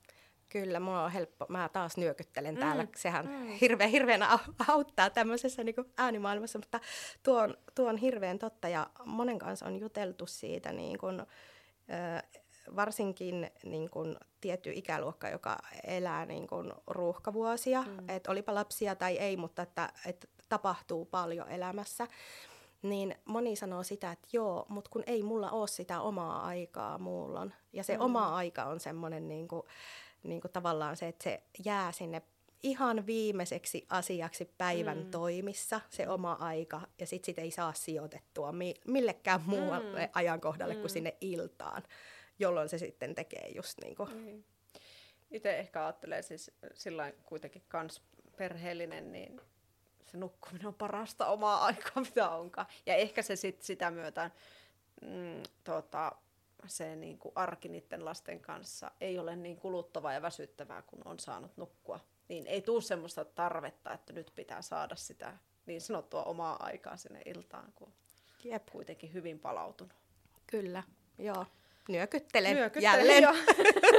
Kyllä, mulla on helppo. Mä taas nyökyttelen mm. täällä. Sehän mm. hirveän, hirveän au- auttaa tämmöisessä niin äänimaailmassa, mutta tuo on, tuo on hirveän totta ja monen kanssa on juteltu siitä niin kuin, varsinkin niin kuin tietty ikäluokka, joka elää niin kuin ruuhkavuosia, mm. että olipa lapsia tai ei, mutta että, että tapahtuu paljon elämässä, niin moni sanoo sitä, että joo, mutta kun ei mulla ole sitä omaa aikaa muulloin. Ja se mm. oma aika on semmoinen niin kuin, niin kuin tavallaan se, että se jää sinne ihan viimeiseksi asiaksi päivän mm. toimissa, se oma aika, ja sitten sit ei saa sijoitettua mi- millekään muualle mm. ajankohdalle mm. kuin sinne iltaan, jolloin se sitten tekee just niin kuin... Niin. Itse ehkä ajattelee siis sillä kuitenkin kans perheellinen, niin se nukkuminen on parasta omaa [laughs] aikaa, mitä onkaan. Ja ehkä se sit sitä myötä mm, tota, se niin kuin arki niiden lasten kanssa ei ole niin kuluttavaa ja väsyttävää, kun on saanut nukkua. Niin ei tule semmoista tarvetta, että nyt pitää saada sitä niin sanottua omaa aikaa sinne iltaan, kun Jep. kuitenkin hyvin palautunut. Kyllä, joo. Nyökyttelen, Nyökyttelen jälleen. jo. [laughs]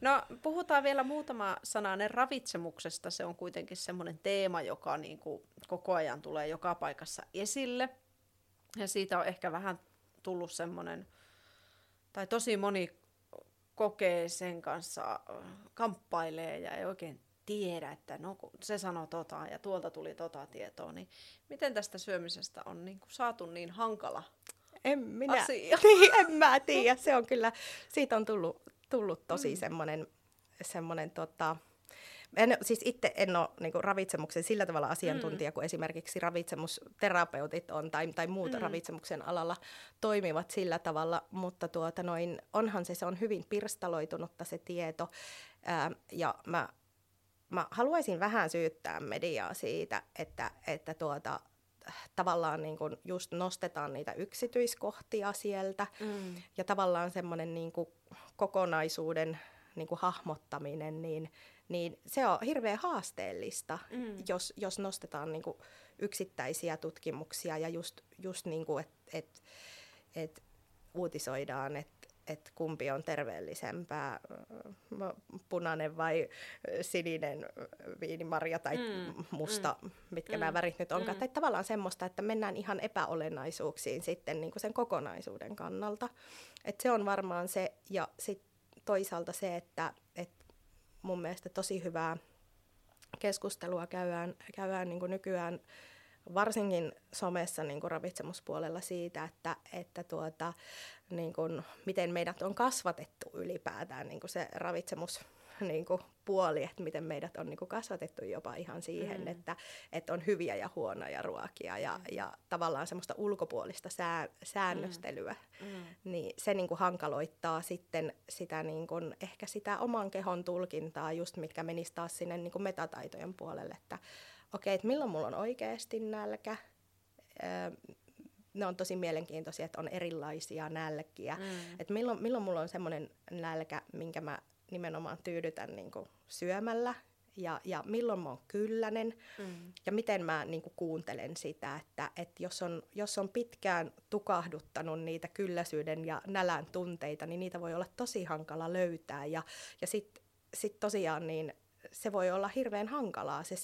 No puhutaan vielä muutama sananen ravitsemuksesta. Se on kuitenkin semmoinen teema, joka niin kuin koko ajan tulee joka paikassa esille. Ja siitä on ehkä vähän tullut semmoinen, tai tosi moni kokee sen kanssa, kamppailee ja ei oikein tiedä, että no kun se sanoi tota ja tuolta tuli tota tietoa, niin miten tästä syömisestä on niin kuin saatu niin hankala En minä, asia? [laughs] niin, en mä tiedä. Se on kyllä, siitä on tullut, tullut tosi mm. semmoinen, semmoinen tota, en, siis itse en ole niin ravitsemuksen sillä tavalla asiantuntija mm. kuin esimerkiksi ravitsemusterapeutit on tai, tai muut mm. ravitsemuksen alalla toimivat sillä tavalla, mutta tuota noin, onhan se, se on hyvin pirstaloitunutta se tieto ää, ja mä, mä haluaisin vähän syyttää mediaa siitä, että, että tuota, tavallaan niin kuin just nostetaan niitä yksityiskohtia sieltä mm. ja tavallaan semmoinen niin kuin kokonaisuuden niin kuin hahmottaminen, niin, niin se on hirveän haasteellista, mm. jos, jos nostetaan niin kuin yksittäisiä tutkimuksia ja just, just niin kuin, että et, et uutisoidaan, että että kumpi on terveellisempää, punainen vai sininen viinimarja tai mm, musta, mm, mitkä mm, nämä värit nyt onkaan. Mm. Tai tavallaan semmoista, että mennään ihan epäolennaisuuksiin sitten niin kuin sen kokonaisuuden kannalta. Et se on varmaan se, ja sitten toisaalta se, että et mun mielestä tosi hyvää keskustelua käydään, käydään niin kuin nykyään varsinkin somessa niin kuin ravitsemuspuolella siitä, että, että tuota, niin kuin, miten meidät on kasvatettu ylipäätään niin kuin se ravitsemus niin kuin puoli, että miten meidät on niin kuin kasvatettu jopa ihan siihen, mm. että, että on hyviä ja huonoja ruokia ja, mm. ja tavallaan semmoista ulkopuolista sää, säännöstelyä, mm. Mm. niin se niin kuin hankaloittaa sitten sitä niin kuin, ehkä sitä oman kehon tulkintaa, just mitkä menisi taas sinne niin kuin metataitojen puolelle, että okei, okay, että milloin mulla on oikeasti nälkä, öö, ne on tosi mielenkiintoisia, että on erilaisia nälkiä. Mm. Että milloin, milloin mulla on semmoinen nälkä, minkä mä nimenomaan tyydytän niin kuin syömällä, ja, ja milloin mä oon kyllänen, mm. ja miten mä niin kuin kuuntelen sitä, että, että jos, on, jos on pitkään tukahduttanut niitä kylläisyyden ja nälän tunteita, niin niitä voi olla tosi hankala löytää, ja, ja sitten sit tosiaan niin se voi olla hirveän hankalaa se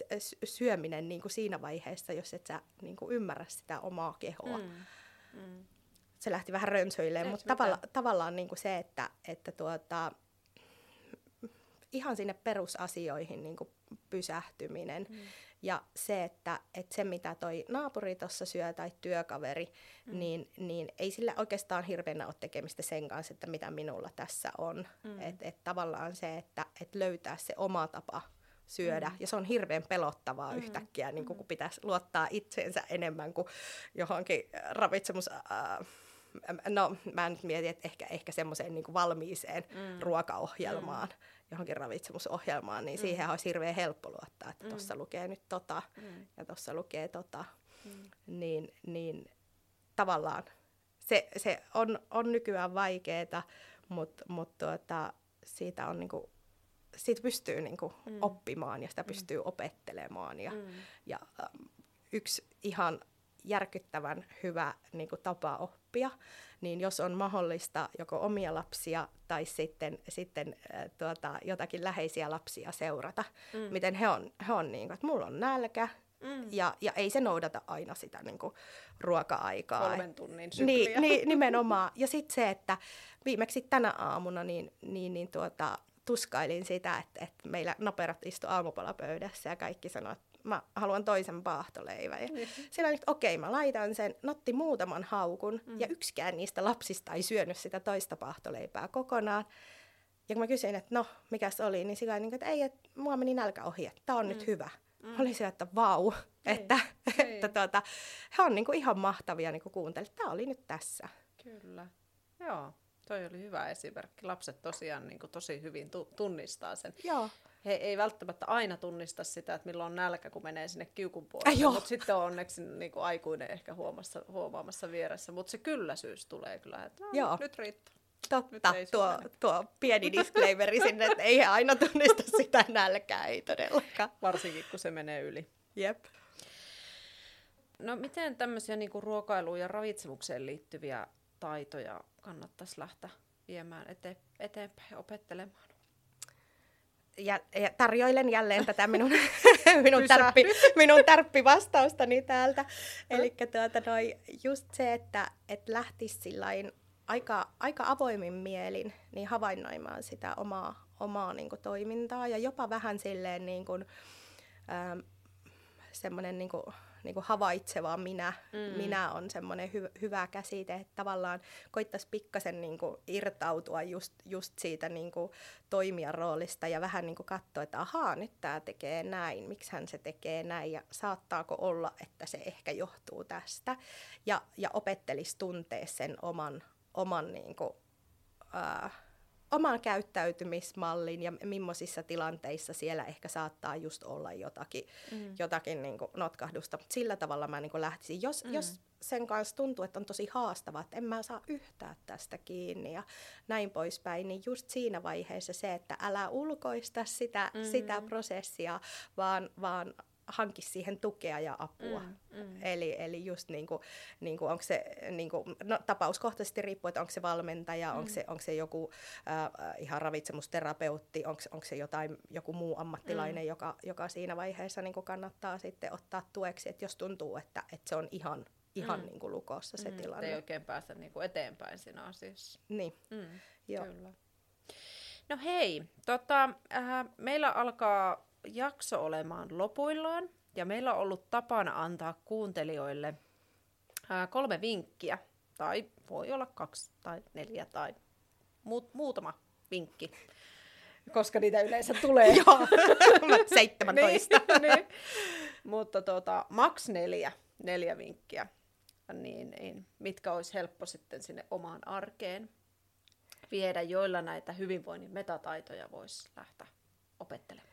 syöminen niin kuin siinä vaiheessa, jos et sä niin kuin ymmärrä sitä omaa kehoa. Mm. Mm. Se lähti vähän rönsöilleen, mutta tavalla, tavallaan niin kuin se, että, että tuota, ihan sinne perusasioihin niin kuin pysähtyminen. Mm. Ja se, että, että se mitä toi naapuri tuossa syö tai työkaveri, mm. niin, niin ei sillä oikeastaan hirveänä ole tekemistä sen kanssa, että mitä minulla tässä on. Mm. Että et tavallaan se, että et löytää se oma tapa syödä. Mm. Ja se on hirveän pelottavaa mm. yhtäkkiä, niin kun mm. pitäisi luottaa itseensä enemmän kuin johonkin ravitsemus... Äh, no mä nyt mietin, että ehkä, ehkä semmoiseen niin valmiiseen mm. ruokaohjelmaan, mm. Johonkin ravitsemusohjelmaan, niin mm. siihen olisi hirveän helppo luottaa, että tuossa mm. lukee nyt tota mm. ja tuossa lukee tota. Mm. Niin, niin tavallaan se, se on, on nykyään vaikeaa, mutta mut tuota, siitä on niinku, siitä pystyy niinku mm. oppimaan ja sitä mm. pystyy mm. opettelemaan. Ja, mm. ja um, yksi ihan järkyttävän hyvä niin kuin, tapa oppia, niin jos on mahdollista joko omia lapsia tai sitten, sitten äh, tuota, jotakin läheisiä lapsia seurata, mm. miten he on, he on niin kuin, että mulla on nälkä, Mm. Ja, ja ei se noudata aina sitä niin kuin, ruoka-aikaa. Kolmen tunnin sykliä. Niin, niin, nimenomaan. Ja sitten se, että viimeksi tänä aamuna niin, niin, niin tuota, tuskailin sitä, että, että meillä noperat istu aamupalapöydässä ja kaikki sanoivat, että mä haluan toisen paahtoleivän. Ja mm. Sillä että okei, okay, mä laitan sen, notti muutaman haukun, mm. ja yksikään niistä lapsista ei syönyt sitä toista paahtoleipää kokonaan. Ja kun mä kysyin, että no, mikä se oli, niin sillä niin että ei, että mua meni nälkä ohi, että tää on mm. nyt hyvä. Mm. Oli se, että vau, ei, että, ei. että tuota, he on niin kuin ihan mahtavia niin kuuntelemaan. Tämä oli nyt tässä. Kyllä, joo. Toi oli hyvä esimerkki. Lapset tosiaan niin kuin tosi hyvin tu- tunnistaa sen. Joo he ei välttämättä aina tunnista sitä, että milloin on nälkä, kun menee sinne kiukun puolelle, mutta sitten on onneksi niin kuin aikuinen ehkä huomassa, huomaamassa vieressä, mutta se kylläisyys tulee kyllä, että no, Joo. nyt riittää. Totta, tuo, tuo pieni [laughs] disclaimeri sinne, että ei aina tunnista sitä nälkää, ei todellakaan. Varsinkin, kun se menee yli. Jep. No miten tämmöisiä niin kuin ruokailuun ja ravitsemukseen liittyviä taitoja kannattaisi lähteä viemään ete- eteenpäin opettelemaan? ja, ja tarjoilen jälleen tätä minun, [laughs] minun, tärppi, minun tärppivastaustani täältä. Eli tuota, just se, että et lähtisi sillain aika, aika avoimin mielin niin havainnoimaan sitä omaa, omaa niin kuin, toimintaa ja jopa vähän silleen niin kuin, ähm, semmoinen niin kuin, niin kuin havaitseva minä, mm. minä on semmoinen hy- hyvä käsite, että tavallaan koittaisi pikkasen niin kuin irtautua just, just siitä niin kuin toimijan roolista ja vähän niin kuin katsoa, että ahaa, nyt tämä tekee näin, miksi hän se tekee näin ja saattaako olla, että se ehkä johtuu tästä ja, ja opettelisi tuntea sen oman, oman niin kuin, ää, oman käyttäytymismallin ja millaisissa tilanteissa siellä ehkä saattaa just olla jotakin, mm. jotakin niin kuin notkahdusta. Sillä tavalla mä niin kuin lähtisin. Jos, mm. jos sen kanssa tuntuu, että on tosi haastavaa, että en mä saa yhtään tästä kiinni ja näin poispäin, niin just siinä vaiheessa se, että älä ulkoista sitä, mm. sitä prosessia, vaan, vaan hankki siihen tukea ja apua. Mm, mm. Eli, eli just niin kuin, niin kuin onko se niin kuin, no, tapauskohtaisesti riippuu, että onko se valmentaja, mm. onko, se, onko se joku äh, ihan ravitsemusterapeutti, onko, onko se jotain, joku muu ammattilainen, mm. joka, joka siinä vaiheessa niin kuin kannattaa sitten ottaa tueksi, että jos tuntuu, että, että se on ihan ihan mm. niin kuin lukossa se mm, tilanne. Ei oikein päästä niin kuin eteenpäin siinä asiassa. Niin, mm, Joo. kyllä. No hei, tota, äh, meillä alkaa jakso olemaan lopuillaan ja meillä on ollut tapana antaa kuuntelijoille ää, kolme vinkkiä, tai voi olla kaksi tai neljä tai muut, muutama vinkki, koska niitä yleensä tulee. [laughs] Joo, 17. [laughs] niin, niin. Mutta tota, maks neljä, neljä vinkkiä, niin, niin mitkä olisi helppo sitten sinne omaan arkeen viedä, joilla näitä hyvinvoinnin metataitoja voisi lähteä opettelemaan.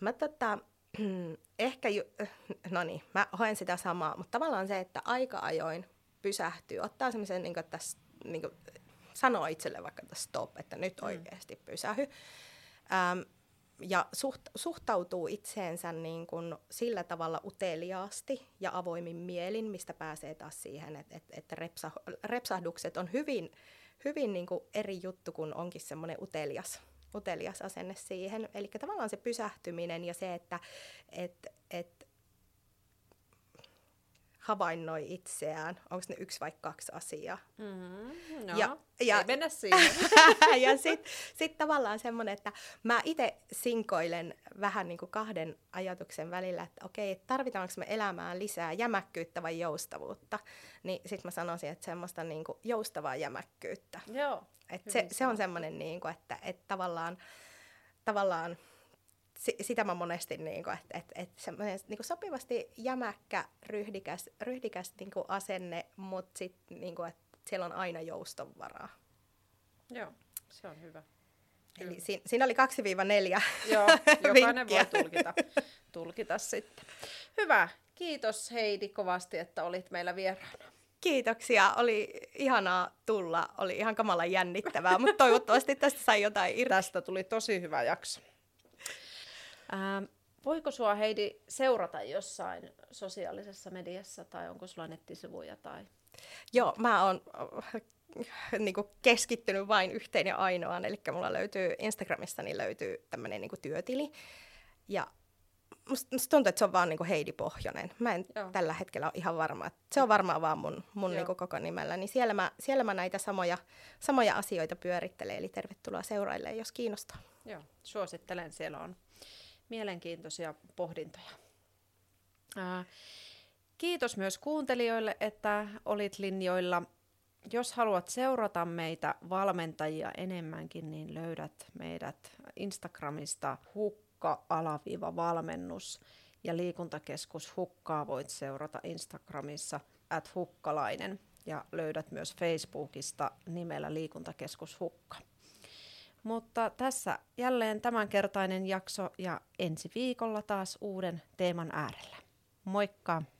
Mä tota, [clears throat] ehkä, ju, [clears throat] no niin, mä hoen sitä samaa, mutta tavallaan se, että aika ajoin pysähtyy, ottaa semmoisen, niin että tässä, niin kuin, sanoo itselle vaikka, että stop, että nyt mm. oikeasti pysähy. Ähm, ja suht, suhtautuu itseensä niin kuin sillä tavalla uteliaasti ja avoimin mielin, mistä pääsee taas siihen, että, että, että repsa, repsahdukset on hyvin, hyvin niin kuin eri juttu, kun onkin semmoinen utelias utelias asenne siihen. Eli tavallaan se pysähtyminen ja se, että et, et havainnoi itseään, onko ne yksi vai kaksi asiaa. Mm-hmm, no, ja, ja, ei mennä siihen. [laughs] ja sitten sit tavallaan semmoinen, että mä itse sinkoilen vähän niin kuin kahden ajatuksen välillä, että okei, tarvitaanko me elämään lisää jämäkkyyttä vai joustavuutta, niin sitten mä sanoisin, että semmoista niin kuin joustavaa jämäkkyyttä. Joo. Et se, se on semmoinen, niin kuin, että, että tavallaan, tavallaan sitä mä monesti, niin kuin, että, että, että semmoinen niin kuin sopivasti jämäkkä, ryhdikäs, ryhdikäs niin kuin asenne, mutta sitten niin kuin, että siellä on aina joustonvaraa. Joo, se on hyvä. Eli si- siinä oli 2-4 Joo, [laughs] jokainen voi tulkita, tulkita sitten. Hyvä. Kiitos Heidi kovasti, että olit meillä vieraana. Kiitoksia. Oli ihanaa tulla. Oli ihan kamala jännittävää, mutta toivottavasti tästä sai jotain irti. Tästä tuli tosi hyvä jakso. Ähm, voiko sua Heidi seurata jossain sosiaalisessa mediassa tai onko sulla nettisivuja? Tai... Joo, mä oon niin kuin keskittynyt vain yhteen ja ainoaan, eli mulla löytyy Instagramista niin löytyy tämmöinen niin työtili. Ja musta, musta tuntuu, että se on vaan niin kuin Heidi Pohjonen. Mä en Joo. tällä hetkellä ole ihan varma. Se on varmaan vaan mun, mun niin kuin koko nimellä. Niin siellä mä, siellä mä näitä samoja, samoja asioita pyörittelen, eli tervetuloa seuraille, jos kiinnostaa. Joo, suosittelen. Siellä on mielenkiintoisia pohdintoja. Ää, kiitos myös kuuntelijoille, että olit linjoilla. Jos haluat seurata meitä valmentajia enemmänkin, niin löydät meidät Instagramista hukka-valmennus ja liikuntakeskus Hukkaa voit seurata Instagramissa at hukkalainen ja löydät myös Facebookista nimellä liikuntakeskus Hukka. Mutta tässä jälleen tämänkertainen jakso ja ensi viikolla taas uuden teeman äärellä. Moikka!